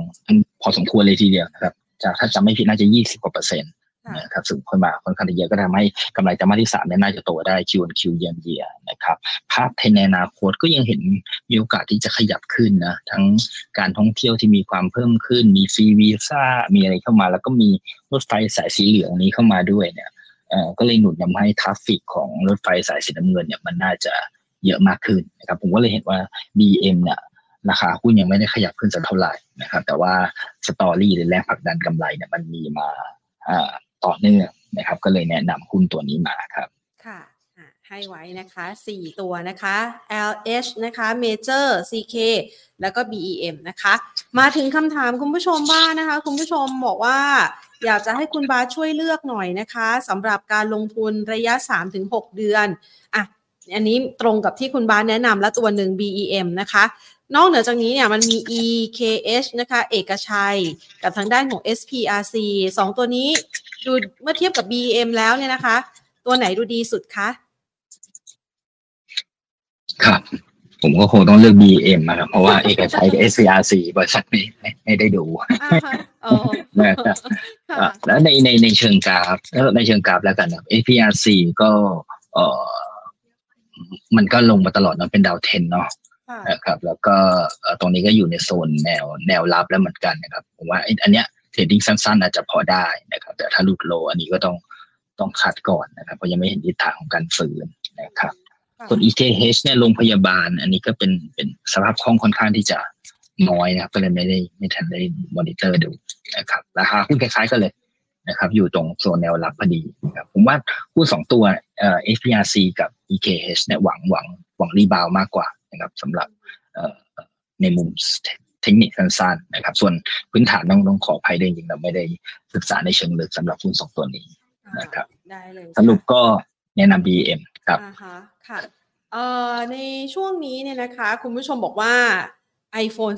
พอสมควรเลยทีเดียวนะครับจากถ้าจำไม่ผิดน่าจะยี่สิบกว่าเปอร์เซ็นต์ นะครับสูงขึ้นมาค่อนข้างเยอะก็ทำให้กำไรไตรมาสที่สามเนี่ยน่าจะโตได้ Q on Q year on year นะครับภาพในอนาคตก็ยังเห็นมีโอกาสที่จะขยับขึ้นนะทั้งการท่องเที่ยวที่มีความเพิ่มขึ้น มีฟรีวีซ่ามีอะไรเข้ามา แล้วก็มีรถไฟสายสีเหลืองนี้เข้ามาด้วยเนี่ยเอ่อก็เลยหนุนทำให้ traffic ของรถไฟสายสีน้ำเงินเนี่ยมันน่าจะเยอะมากขึ้นนะครับผมก็เลยเห็นว่า BM เนี่ยราคาหุ้นยังไม่ได้ขยับขึ้นสักเท่าไหร่นะครับแต่ว่าสตอรี่หรือแรงผลักดันกำไรเนี่ยมันมีมาอ่า ต่อเนื่องนะครับ ก็เลยแนะนำหุ้นตัวนี้มาครับค่ะให้ไว้นะคะ 4 ตัวนะคะ LH นะคะ Major CK แล้วก็ BEM นะคะ มาถึงคำถามคุณผู้ชมบ้างนะคะ คุณผู้ชมบอกว่า อยากจะให้คุณบาช่วยเลือกหน่อยนะคะสำหรับการลงทุนระยะ 3-6 เดือนอะอันนี้ตรงกับที่คุณบาแนะนำและตัวหนึ่ง BEM นะคะ นอกเหนือจากนี้เนี่ยมันมี EKH นะคะ เอกชัย กับทางด้านของ SPRC สองตัวนี้ ดูเมื่อเทียบกับ BEM แล้วเนี่ยนะคะ ตัวไหนดูดีสุดคะ ครับ ผมก็คงต้องเลือก BM นะครับเพราะว่าเอกชัยกับ SCRC บริษัทไม่ไม่ไม่ได้ดูอ่าฮะอ๋อนะครับค่ะอะแล้วในในในเชิงกราฟเออในเชิงกราฟแล้วกันนะ SPRC ก็เออมันก็ลงมาตลอดเนอะเป็นดาวเทนเนาะค่ะนะครับ แล้วก็เอ่อตรงนี้ก็อยู่ในโซนแนวแนวรับแล้วเหมือนกันนะครับผมว่าไอ้อันเนี้ย trading สั้นๆ อาจจะพอได้นะครับ แต่ถ้าหลุด low อันนี้ก็ต้องต้อง cut ก่อนนะครับเพราะยังไม่เห็นทิศทางของการฟื้นนะครับ ส่วน EKH เนี่ยโรงพยาบาล อันนี้ก็เป็นเป็นสภาพคล่องค่อนข้างที่จะน้อยนะครับก็เลยไม่ได้ไม่ทันได้มอนิเตอร์ดูนะครับราคาหุ้นคล้ายๆกันเลยนะครับ อยู่ตรงโซนแนวรับพอดีนะครับผมว่าหุ้นสองตัวเอ่อ SPRC กับ EKH เนี่ยหวังหวังหวัง rebound มากกว่านะครับสำหรับเอ่อในมุมเทคนิคสั้นๆนะครับ ส่วนพื้นฐานต้องต้องขออภัยด้วยจริงๆเราไม่ได้ศึกษาในเชิงลึกสำหรับหุ้นสองตัวนี้นะครับได้เลยสรุปก็แนะนำ BEM ครับอ่าฮะค่ะเอ่อในช่วงนี้เนี่ยนะคะ คุณผู้ชมบอกว่า iPhone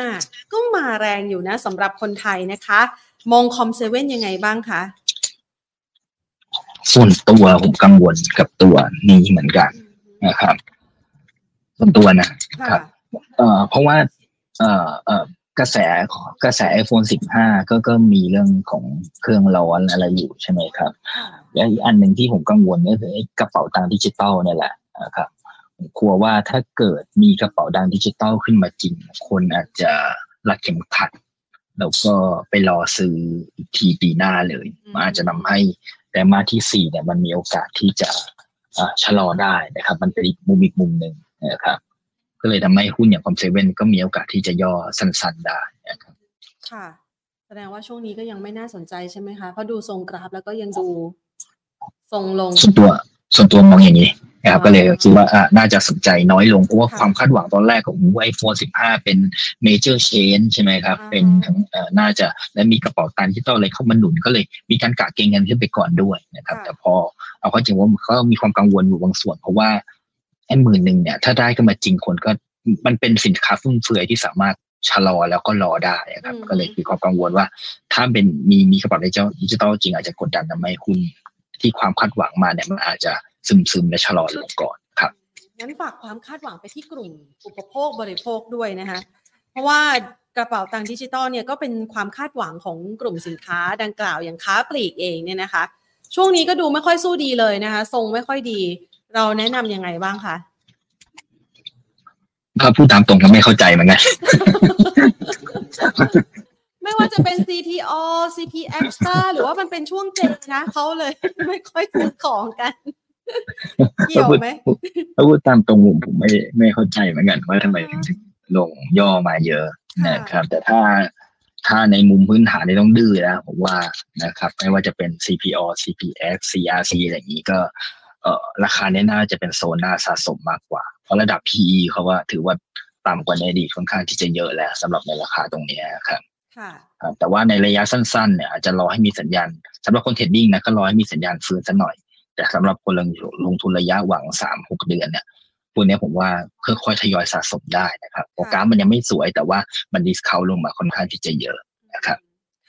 15 ก็มาแรงอยู่นะสำหรับคนไทยนะคะ มองคอมเซเว่นยังไงบ้างคะส่วนตัวผมกังวลกับตัวนี้เหมือนกันนะครับ ส่วนตัวนะค่ะครับเอ่อเพราะว่า เอ่อเอ่อกระแสกระแส iPhone 15 ก็ก็มีเรื่องของเครื่องร้อนอะไรอยู่ใช่ไหมครับ และอีกอันหนึ่งที่ผมกังวลก็คือไอ้กระเป๋าตังค์ดิจิตอลเนี่ยแหละนะครับผมกลัวว่าถ้าเกิดมีกระเป๋าตังค์ดิจิตอลขึ้นมาจริง คนอาจจะรัดเข็มขัด แล้วก็ไปรอซื้ออีกทีปีหน้าเลยอืมมันอาจจะทำให้ไตรมาสที่สี่เนี่ยมันมีโอกาสที่จะอ่าชะลอได้นะครับ มันเป็นอีกมุมอีกมุมหนึ่งนะครับ ก็เลยทำให้หุ้นอย่าง COM7ก็มีโอกาสที่จะย่อสั้นๆได้นะครับค่ะ แสดงว่าช่วงนี้ก็ยังไม่น่าสนใจใช่ไหมคะเพราะดูทรงกราฟแล้วก็ยังดูทรงลงส่วนตัวส่วนตัวมองอย่างนี้นะครับอ่าก็เลยคิดว่าอะน่าจะสนใจน้อยลงเพราะว่าค่ะความคาดหวังตอนแรกของไอโฟน15เป็นเมเจอร์เชนใช่ไหมครับอ่าเป็นทั้งเอ่อน่าจะและมีกระเป๋าตังค์ที่ต้องอะไรเข้ามาหนุนก็เลยมีการกะเกงกันขึ้นไปก่อนด้วยนะครับ แต่พอเอาเข้าจริงว่ามันก็มีความกังวลอยู่บางส่วน เพราะว่าไอ้หมื่นหนึ่งเนี่ยถ้าได้ขึ้นมาจริงคนก็มันเป็นสินค้าฟุ่มเฟือยที่สามารถชะลอแล้วก็รอได้นะครับ ก็เลยมีความกังวลว่า ถ้าเป็นมีมีกระเป๋าดิจิทัลดิจิทัลจริงอาจจะกดดันทำให้หุ้นที่ความคาดหวังมาเนี่ยมันอาจจะซึมซึมๆและชะลอลงก่อนครับงั้นฝากความคาดหวังไปที่กลุ่มอุปโภคบริโภคด้วยนะคะเพราะว่ากระเป๋าตังค์ดิจิตอลเนี่ยก็เป็นความคาดหวังของกลุ่มสินค้าดังกล่าวอย่างค้าปลีกเองเนี่ยนะคะ ช่วงนี้ก็ดูไม่ค่อยสู้ดีเลยนะคะ ทรงไม่ค่อยดี เราแนะนำยังไงบ้างคะถ้าพูดตามตรงก็ไม่เข้าใจเหมือนกัน ไม่ว่าจะเป็น CPO CP Extra หรือว่ามันเป็นช่วงเจ็ดนะเขาเลยไม่ค่อยซื้อของกัน เกี่ยวไหมถ้าพูดตามตรงผมผมไม่ไม่เข้าใจเหมือนกัน ว่าทำไมถึงถึงลงย่อมาเยอะค่ะนะครับ แต่ถ้าถ้าในมุมพื้นฐานนี่ต้องดื้อนะผมว่านะครับ ไม่ว่าจะเป็น CPO CPX CRC อะไรอย่างนี้ก็ เอ่อราคาเนี้น่าจะเป็นโซนหน้าสะสมมากกว่า เพราะระดับ PE เขาว่าถือว่าต่ำกว่าในอดีตค่อนข้างที่จะเยอะแล้วสำหรับในราคาตรงเนี้ยครับค่ะครับแต่ว่าในระยะสั้นๆเนี่ยอาจจะรอให้มีสัญญาณสำหรับคนเทรดดิ้งนะก็รอให้มีสัญญาณฟื้นสักหน่อย แต่สำหรับคนลงลงทุนระยะหวังสามหกเดือนเนี่ยพวกเนี้ยผมว่าค่อยๆทยอยสะสมได้นะครับโปรแกรมมันยังไม่สวยแต่ว่ามัน discount ลงมาค่อนข้างที่จะเยอะนะครับ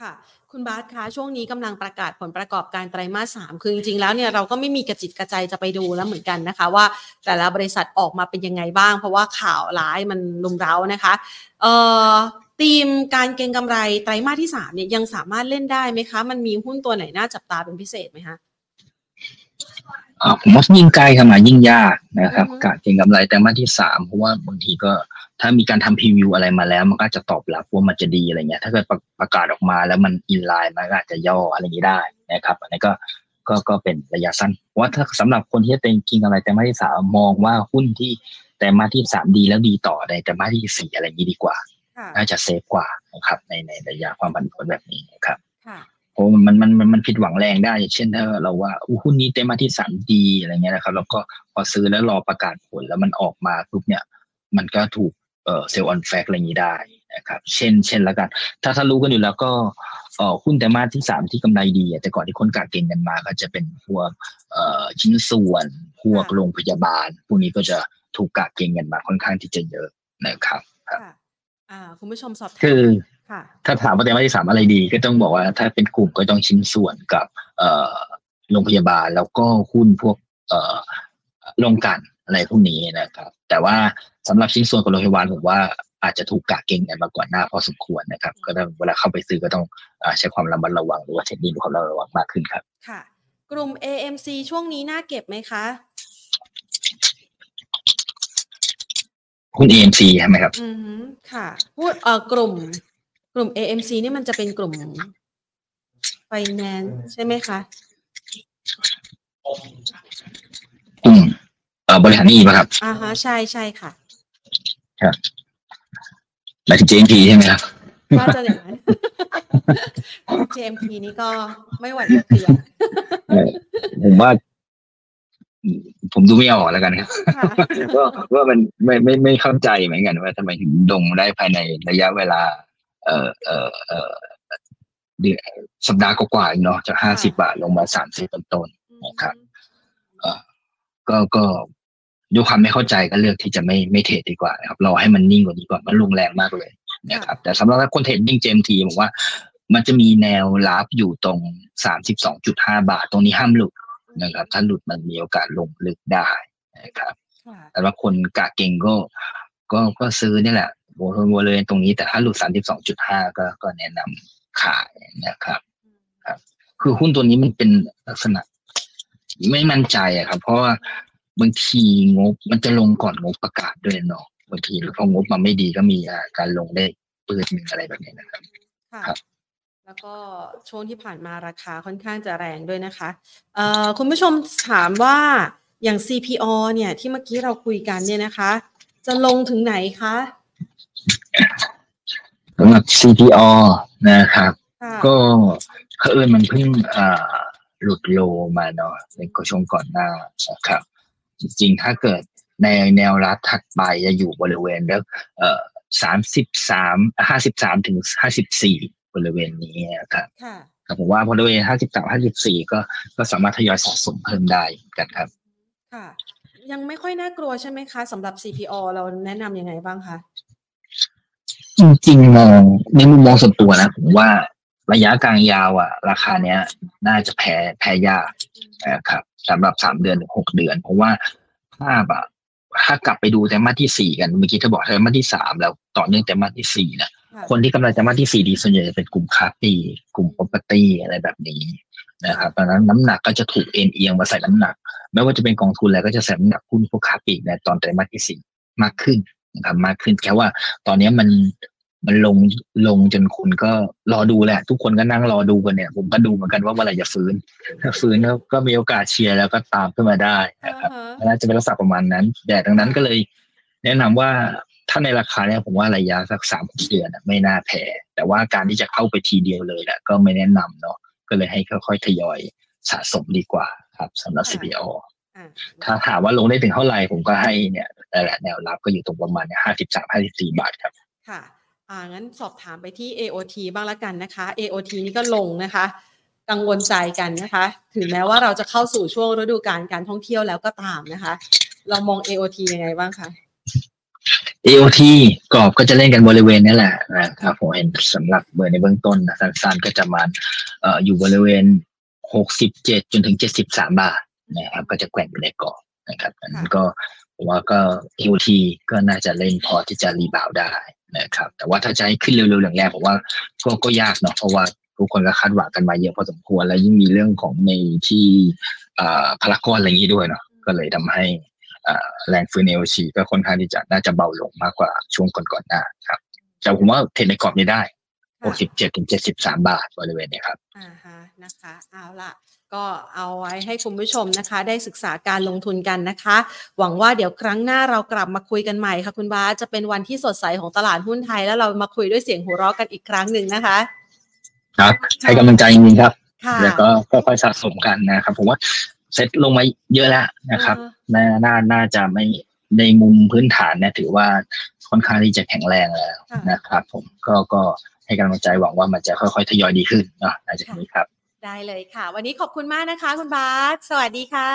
ค่ะ คุณบาสคะช่วงนี้กำลังประกาศผลประกอบการไตรมาสสามคือจริงๆแล้วเนี่ยเราก็ไม่มีกระจิตกระใจจะไปดูแล้วเหมือนกันนะคะ ว่าแต่ละบริษัทออกมาเป็นยังไงบ้าง เพราะว่าข่าวร้ายมันลุมเร้านะคะเอ่อธีมการเก็งกำไรไตรมาสที่สามเนี่ยยังสามารถเล่นได้ไหมคะ มันมีหุ้นตัวไหนน่าจับตาเป็นพิเศษไหมคะ ผมว่ายิ่งใกล้เข้ามายิ่งยากนะครับอือฮึการเก็งกำไรไตรมาสที่สามเพราะว่าบางทีก็ถ้ามีการทำพรีวิวอะไรมาแล้ว มันก็จะตอบรับว่ามันจะดีอะไรเงี้ย ถ้าเกิดประประกาศออกมาแล้วมันอินไลน์มันก็อาจจะย่ออะไรอย่างนี้ได้นะครับอันนี้ก็ก็ก็เป็นระยะสั้นเพราะว่าถ้าสำหรับคนที่จะเต็งกินอะไรแต่มาสที่สามมองว่าหุ้นที่แต่มาสที่สามดีแล้วดีต่อในแต่มาสที่สี่อะไรอย่างนี้ดีกว่าค่ะน่าจะเซฟกว่านะครับในในระยะความผันผวนแบบนี้นะครับค่ะเพราะ มันมันมันมันผิดหวังแรงได้อย่างเช่นถ้าเราว่าอู้หุ้นนี้เต็มมาที่สามดีอะไรเงี้ยนะครับ แล้วก็พอซื้อแล้วรอประกาศผลแล้วมันออกมาปุ๊บเนี่ย มันก็ถูกเอ่อ sell on fact อะไรอย่างนี้ได้นะครับ เช่น เช่นแล้วกัน ถ้าถ้ารู้กันอยู่แล้วก็เอ่อหุ้นไตรมาสที่สามที่กำไรดีอะแต่ก่อนที่คนกาเก่งกันมา ก็จะเป็นพวกเอ่อชิ้นส่วน พวกค่ะโรงพยาบาล พวกนี้ก็จะถูกกาเก่งกันมาค่อนข้างที่จะเยอะนะครับค่ะอ่าคุณผู้ชมสอบถามคือค่ะ ถ้าถามว่าไตรมาสที่สามอะไรดี ก็ต้องบอกว่าถ้าเป็นกลุ่มก็ต้องชิ้นส่วนกับเอ่อโรงพยาบาลแล้วก็หุ้นพวกเอ่อโรงกลันอะไรพวกนี้นะครับ แต่ว่าสำหรับชิ้นส่วนกับโรงพยาบาลผมว่าอาจจะถูกกะเก่งกันมาก่อนหน้าพอสมควรนะครับ ก็ต้องเวลาเข้าไปซื้อก็ต้องเอ่อใช้ความระมัดระวังหรือว่าเทคนิคความระมัดระวังมากขึ้นครับ ค่ะ กลุ่ม AMC ช่วงนี้น่าเก็บไหมคะหุ้น AMC ใช่ไหมครับ อือฮึค่ะพูดเอ่อกลุ่ม กลุ่ม AMC นี่มันจะเป็นกลุ่ม finance ใช่ไหมคะกลุ่มเอ่อบริหารหนี้ป่ะครับอ่าฮะใช่ใช่ค่ะหมายถึง JMP ใช่ไหมครับว่าจะอย่างนั้น JMP นี่ก็ไม่หวั่นจะเคลียร์เออผมว่า ผมดูไม่ออกแล้วกันครับค่ะว่าว่ามันไม่ไม่ไม่เข้าใจเหมือนกันว่าทำไมถึงลงได้ภายในระยะเวลา เอ่อเอ่อเอ่อเดือนสัปดาห์กว่าๆเองเนาะจากห้าสิบาทลงมาสามสิบต้นๆครับก็ก็ด้วยความไม่เข้าใจก็เลือกที่จะไม่ไม่เทรดดีกว่านะครับรอให้มันนิ่งกว่านี้ก่อนมันลงแรงมากเลยนะครับ แต่สำหรับคนเทรดดิ้งเจมทีผมว่า มันจะมีแนวรับอยู่ตรงสามสิบสองจุดห้าบาท ตรงนี้ห้ามหลุดนะครับ ถ้าหลุดมันมีโอกาสลงลึกได้นะครับค่ะแต่ว่าคนกะเก่งก็ก็ก็ซื้อนี่แหละ โวโวเลยตรงนี้แต่ถ้าหลุดสามสิบสองจุดห้าก็ก็แนะนำขายนะครับ คือหุ้นตัวนี้มันเป็นลักษณะ ไม่มั่นใจอะครับ เพราะว่าบางทีงบมันจะลงก่อนงบประกาศด้วยเนาะบางทีพองบมาไม่ดีก็มีอ่าการลงได้ปืนหนึ่งอะไรแบบนี้นะครับค่ะครับแล้วก็ช่วงที่ผ่านมาราคาค่อนข้างจะแรงด้วยนะคะเอ่อคุณผู้ชมถามว่าอย่าง CPO เนี่ยที่เมื่อกี้เราคุยกันเนี่ยนะคะ จะลงถึงไหนคะ สำหรับ CPO นะครับค่ะก็เผอิญมันเพิ่งอ่าหลุดโลมาเนาะในกช่วงก่อนหน้านะครับ จริงๆ ถ้าเกิดในแนวรับถัดไปจะอยู่บริเวณแล้วเอ่อสามสิบสามห้าสิบสามถึงห้าสิบสี่บริเวณนี้นะครับค่ะครับผมว่าบริเวณห้าสิบสามห้าสิบสี่ก็ก็สามารถทยอยสะสมเพิ่มได้กันครับ ค่ะ ยังไม่ค่อยน่ากลัวใช่ไหมคะสำหรับ CPO เราแนะนำยังไงบ้างคะ จริงๆมองในมุมมองส่วนตัวนะผมว่าระยะกลางยาวอะ ราคาเนี้ย น่าจะแพ้แพ้ยากนะครับสำหรับสามเดือนถึงหกเดือน เพราะว่าภาพอะถ้ากลับไปดูแต่มาสที่สี่กันเมื่อกี้เธอบอกแต่มาสที่สามแล้วต่อเนื่องแต่มาสที่สี่นะค่ะคนที่กำลังจะมาที่สี่ดีส่วนใหญ่จะเป็นกลุ่มค้าปลีกกลุ่ม property อะไรแบบนี้นะครับดังนั้นน้ำหนักก็จะถูกเอ็นเอียงมาใส่น้ำหนักไม่ว่าจะเป็นกองทุนอะไรก็จะใส่น้ำหนักหุ้นพวกค้าปลีกในตอนไตรมาสที่สี่มากขึ้นนะครับมากขึ้นแค่ว่าตอนนี้มัน มันลงลงจนคุณก็รอดูแหละ ทุกคนก็นั่งรอดูกันเนี่ย ผมก็ดูเหมือนกันว่าเมื่อไหร่จะฟื้น ถ้าฟื้นก็ก็มีโอกาสเชียร์แล้วก็ตามขึ้นมาได้อ่านะครับฮะน่าจะเป็นลักษณะประมาณนั้น แต่ดังนั้นก็เลย แนะนำว่าถ้าในราคาเนี่ยผมว่าระยะสักสามเดือนอะไม่น่าแพ้แต่ว่าการที่จะเข้าไปทีเดียวเลยแหละก็ไม่แนะนำเนาะก็เลยให้ค่อยๆทยอยสะสมดีกว่าครับสำหรับ CPO อ่าถ้าถามว่าลงได้ถึงเท่าไหร่ผมก็ให้เนี่ยนั่นแหละแนวรับก็อยู่ตรงประมาณเนี่ยห้าสิบสามห้าสิบสี่บาทครับ ค่ะ อ่างั้นสอบถามไปที่ AOT บ้างละกันนะคะ AOT นี่ก็ลงนะคะ กังวลใจกันนะคะ ถึงแม้ว่าเราจะเข้าสู่ช่วงฤดูกาลการท่องเที่ยวแล้วก็ตามนะคะ เรามอง AOT ยังไงบ้างคะ AOT กรอบก็จะเล่นกันบริเวณนี้แหละนะครับผมเห็นสำหรับเบอร์ในเบื้องต้นนะสั้นๆก็จะมาออยู่บริเวณหกสิบเจ็ดจนถึงเจ็ดสิบสามบาทนะครับ ก็จะแกว่งอยู่ในกรอบนะครับอันนั้นก็ผมว่าก็ AOT ก็น่าจะเล่นพอที่จะรีบาวได้ นะครับ แต่ว่าถ้าจะให้ขึ้นเร็วๆแรงๆผมว่าก็ก็ยากเนาะเพราะว่าทุกคนก็คาดหวังกันมาเยอะพอสมควรแล้วยิ่งมีเรื่องของในที่พารากอนอะไรอย่างนี้ด้วยเนาะก็เลยทำให้แรงฟื้นเอลชีก็ค่อนข้างที่จะน่าจะเบาลงมากกว่าช่วงก่อนๆหน้าครับแต่ผมว่าเทรนในกรอบนี้ได้ 67ถึง73 บาทบริเวณนี้ครับอ่าฮะนะคะ เอาละ ก็เอาไว้ให้คุณผู้ชมนะคะ ได้ศึกษาการลงทุนกันนะคะ หวังว่าเดี๋ยวครั้งหน้าเรากลับมาคุยกันใหม่ค่ะคุณบาจะเป็นวันที่สดใสของตลาดหุ้นไทย แล้วเรามาคุยด้วยเสียงหัวเราะกันอีกครั้งหนึ่งนะคะ ครับให้กำลังใจจริงๆครับแล้วก็ค่อยๆสะสมกันนะครับ ผมว่าเซ็ตลงมาเยอะแล้วนะครับน่าน่าน่าจะไม่ในมุมพื้นฐานเนี่ยถือว่าค่อนข้างที่จะแข็งแรงแล้วนะครับ ผมก็ก็ให้กำลังใจหวังว่ามันจะค่อยๆทยอยดีขึ้นเนาะหลังจากนี้ครับ ได้เลยค่ะ วันนี้ขอบคุณมากนะคะ คุณบาสสวัสดีค่ะ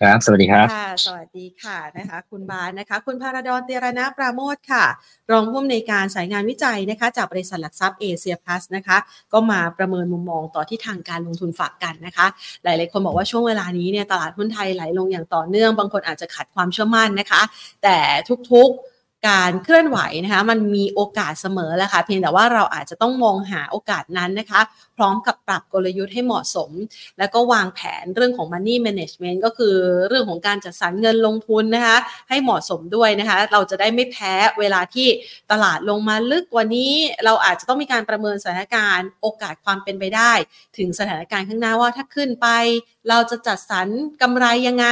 ครับ สวัสดีครับค่ะ สวัสดีค่ะนะคะ คุณบาสนะคะ คุณพาราดอนเตรณะปราโมทค่ะ รองผู้อำนวยการสายงานวิจัยนะคะ จากบริษัทหลักทรัพย์เอเชียพลัสนะคะ ก็มาประเมินมุมมองต่อที่ทางการลงทุนฝากกันนะคะ หลาย ๆ คนบอกว่าช่วงเวลานี้เนี่ยตลาดหุ้นไทยไหลลงอย่างต่อเนื่อง บางคนอาจจะขาดความเชื่อมั่นนะคะ แต่ทุก ๆ การเคลื่อนไหวนะคะมันมีโอกาสเสมอแหละค่ะเพียงแต่ว่าเราอาจจะต้องมองหาโอกาสนั้นนะคะ พร้อมกับปรับกลยุทธ์ให้เหมาะสม แล้วก็วางแผนเรื่องของ money management ก็คือเรื่องของการจัดสรรเงินลงทุนนะคะ ให้เหมาะสมด้วยนะคะ เราจะได้ไม่แพ้เวลาที่ตลาดลงมาลึกกว่านี้ เราอาจจะต้องมีการประเมินสถานการณ์ โอกาสความเป็นไปได้ ถึงสถานการณ์ข้างหน้าว่าถ้าขึ้นไป เราจะจัดสรรกำไรยังไง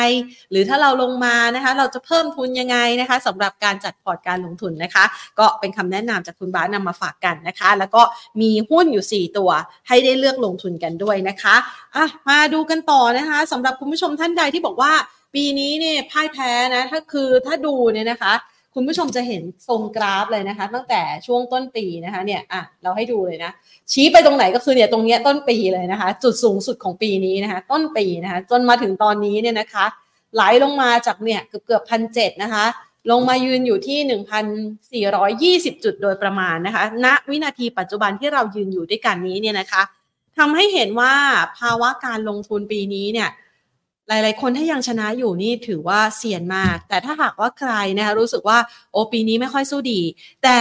หรือถ้าเราลงมานะคะ เราจะเพิ่มทุนยังไงนะคะสำหรับการจัดพอร์ตการลงทุนนะคะ ก็เป็นคำแนะนำจากคุณบ้านนำมาฝากกันนะคะ แล้วก็มีหุ้นอยู่ 4 ตัวให้ได้เลือกลงทุนกันด้วยนะคะอะมาดูกันต่อนะคะสำหรับคุณผู้ชมท่านใดที่บอกว่าปีนี้เนี่ยพ่ายแพ้นะถ้าคือถ้าดูเนี่ยนะคะ คุณผู้ชมจะเห็นทรงกราฟเลยนะคะ ตั้งแต่ช่วงต้นปีนะคะเนี่ยอะเราให้ดูเลยนะ ชี้ไปตรงไหนก็คือเนี่ยตรงเนี้ยต้นปีเลยนะคะ จุดสูงสุดของปีนี้นะคะ ต้นปีนะคะ จนมาถึงตอนนี้เนี่ยนะคะไหลลงมาจากเนี่ยเกือบเกือบพันเจ็ดนะคะ ลงมายืนอยู่ที่ 1,420 จุดโดยประมาณนะคะณวินาทีปัจจุบันที่เรายืนอยู่ด้วยกันนี้เนี่ยนะคะทำให้เห็นว่าภาวะการลงทุนปีนี้เนี่ย หลาย ๆ คนถ้ายังชนะอยู่นี่ถือว่าเสี่ยงมาก แต่ถ้าหากว่าใครนะคะรู้สึกว่าโอปีนี้ไม่ค่อยสู้ดี แต่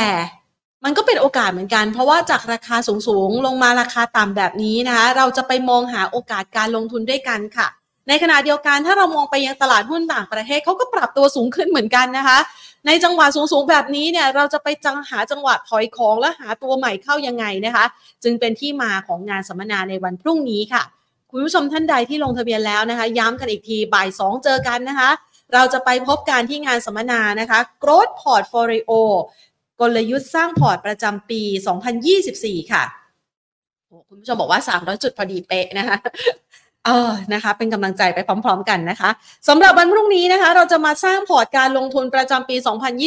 มันก็เป็นโอกาสเหมือนกัน เพราะว่าจากราคาสูง ๆ ลงมาราคาต่ำแบบนี้นะคะเราจะไปมองหาโอกาสการลงทุนด้วยกันค่ะ ในขณะเดียวกันถ้าเรามองไปยังตลาดหุ้นต่างประเทศเขาก็ปรับตัวสูงขึ้นเหมือนกันนะคะในจังหวะสูงๆ แบบนี้เนี่ยเราจะไปจังหาจังหวะถอยของและหาตัวใหม่เข้ายังไงนะคะ จึงเป็นที่มาของงานสัมมนาในวันพรุ่งนี้ค่ะ คุณผู้ชมท่านใดที่ลงทะเบียนแล้วนะคะ ย้ำกันอีกทีบ่ายสองเจอกันนะคะ เราจะไปพบการที่งานสัมมนานะคะ Growth Portfolio กลยุทธ์สร้างพอร์ตประจำปี 2024 ค่ะคุณผู้ชมบอกว่า 300 จุดพอดีเป๊ะนะคะ เออนะคะ เป็นกำลังใจไปพร้อม ๆ กันนะคะสำหรับวันพรุ่งนี้นะคะ เราจะมาสร้างพอร์ตการลงทุนประจำปี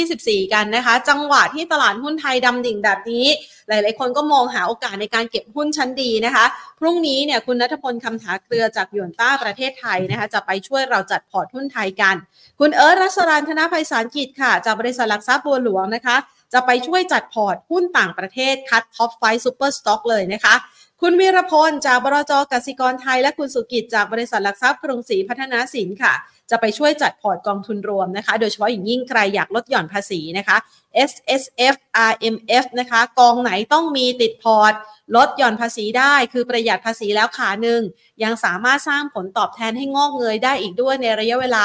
2024 กันนะคะ จังหวะที่ตลาดหุ้นไทยดำดิ่งแบบนี้ หลาย ๆ คนก็มองหาโอกาสในการเก็บหุ้นชั้นดีนะคะ พรุ่งนี้เนี่ยคุณณัฐพลคำถาเครือจากหยวนต้าประเทศไทยนะคะ จะไปช่วยเราจัดพอร์ตหุ้นไทยกัน คุณเอิร์ธรัศรานธนภัยสารกิจค่ะ จากบริษัทหลักทรัพย์บัวหลวงนะคะ จะไปช่วยจัดพอร์ตหุ้นต่างประเทศคัด top five super stock เลยนะคะ คุณวีรพลจากบลจ.กสิกรไทย และคุณสุกิจจากบริษัทหลักทรัพย์กรุงศรีพัฒนสินค่ะ จะไปช่วยจัดพอร์ตกองทุนรวมนะคะ โดยเฉพาะอย่างยิ่งใครอยากลดหย่อนภาษีนะคะ S S F R M F นะคะ กองไหนต้องมีติดพอร์ต ลดหย่อนภาษีได้ คือประหยัดภาษีแล้วขาหนึ่ง ยังสามารถสร้างผลตอบแทนให้งอกเงยได้อีกด้วยในระยะเวลา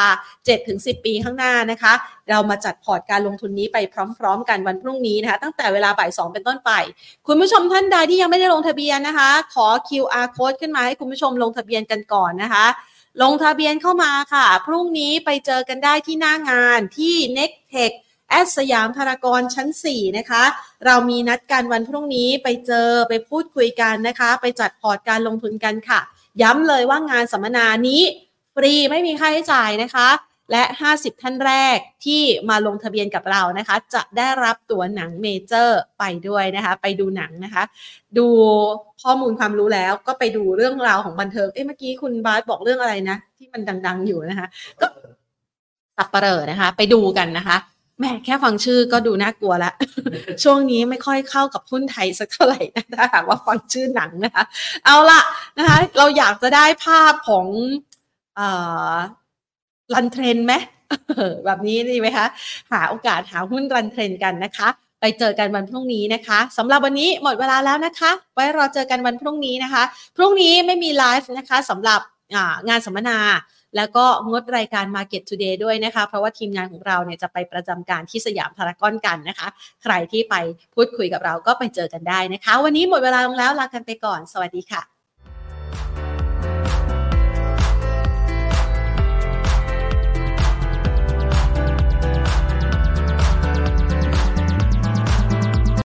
7-10 ปีข้างหน้านะคะ เรามาจัดพอร์ตการลงทุนนี้ไปพร้อมๆ กันวันพรุ่งนี้นะคะ ตั้งแต่เวลาบ่าย2เป็นต้นไป คุณผู้ชมท่านใดที่ยังไม่ได้ลงทะเบียนนะคะ ขอ QR code ขึ้นมาให้คุณผู้ชมลงทะเบียนกันก่อนนะคะ ลงทะเบียนเข้ามาค่ะ พรุ่งนี้ไปเจอกันได้ที่หน้างานที่ n e c t e c h at สยามพารากอนชั้น 4 นะคะ เรามีนัดกันวันพรุ่งนี้ไปเจอไปพูดคุยกันนะคะ ไปจัดพอร์ตการลงทุนกันค่ะ ย้ำเลยว่างานสัมมนานี้ ฟรีไม่มีค่าใช้จ่ายนะคะ และ 50 ท่านแรกที่มาลงทะเบียนกับเรานะคะ จะได้รับตั๋วหนังเมเจอร์ไปด้วยนะคะ ไปดูหนังนะคะ ดูข้อมูลความรู้แล้วก็ไปดูเรื่องราวของบันเทิง เอ๊ะเมื่อกี้คุณบาสบอกเรื่องอะไรนะ ที่มันดัง ๆ อยู่นะคะ ก็สัปเหร่อนะคะ ไปดูกันนะคะแม่แค่ฟังชื่อก็ดูน่ากลัวละ ช่วงนี้ไม่ค่อยเข้ากับหุ้นไทยสักเท่าไหร่นะถ้าหากว่าฟังชื่อหนังนะคะ เอาละนะคะ เราอยากจะได้ภาพของอ run trend ไหมแบบนี้ดีไหมคะ หาโอกาสหาหุ้น run trend กันนะคะ ไปเจอกันวันพรุ่งนี้นะคะสำหรับวันนี้หมดเวลาแล้วนะคะ ไว้รอเจอกันวันพรุ่งนี้นะคะ พรุ่งนี้ไม่มีไลฟ์นะคะสำหรับงานสัมมนาแล้วก็งดรายการ Market Today ด้วยนะคะ เพราะว่าทีมงานของเราเนี่ยจะไปประจำการที่สยามพารากอนกันนะคะ ใครที่ไปพูดคุยกับเราก็ไปเจอกันได้นะคะ วันนี้หมดเวลาลงแล้วลากันไปก่อน สวัสดีค่ะ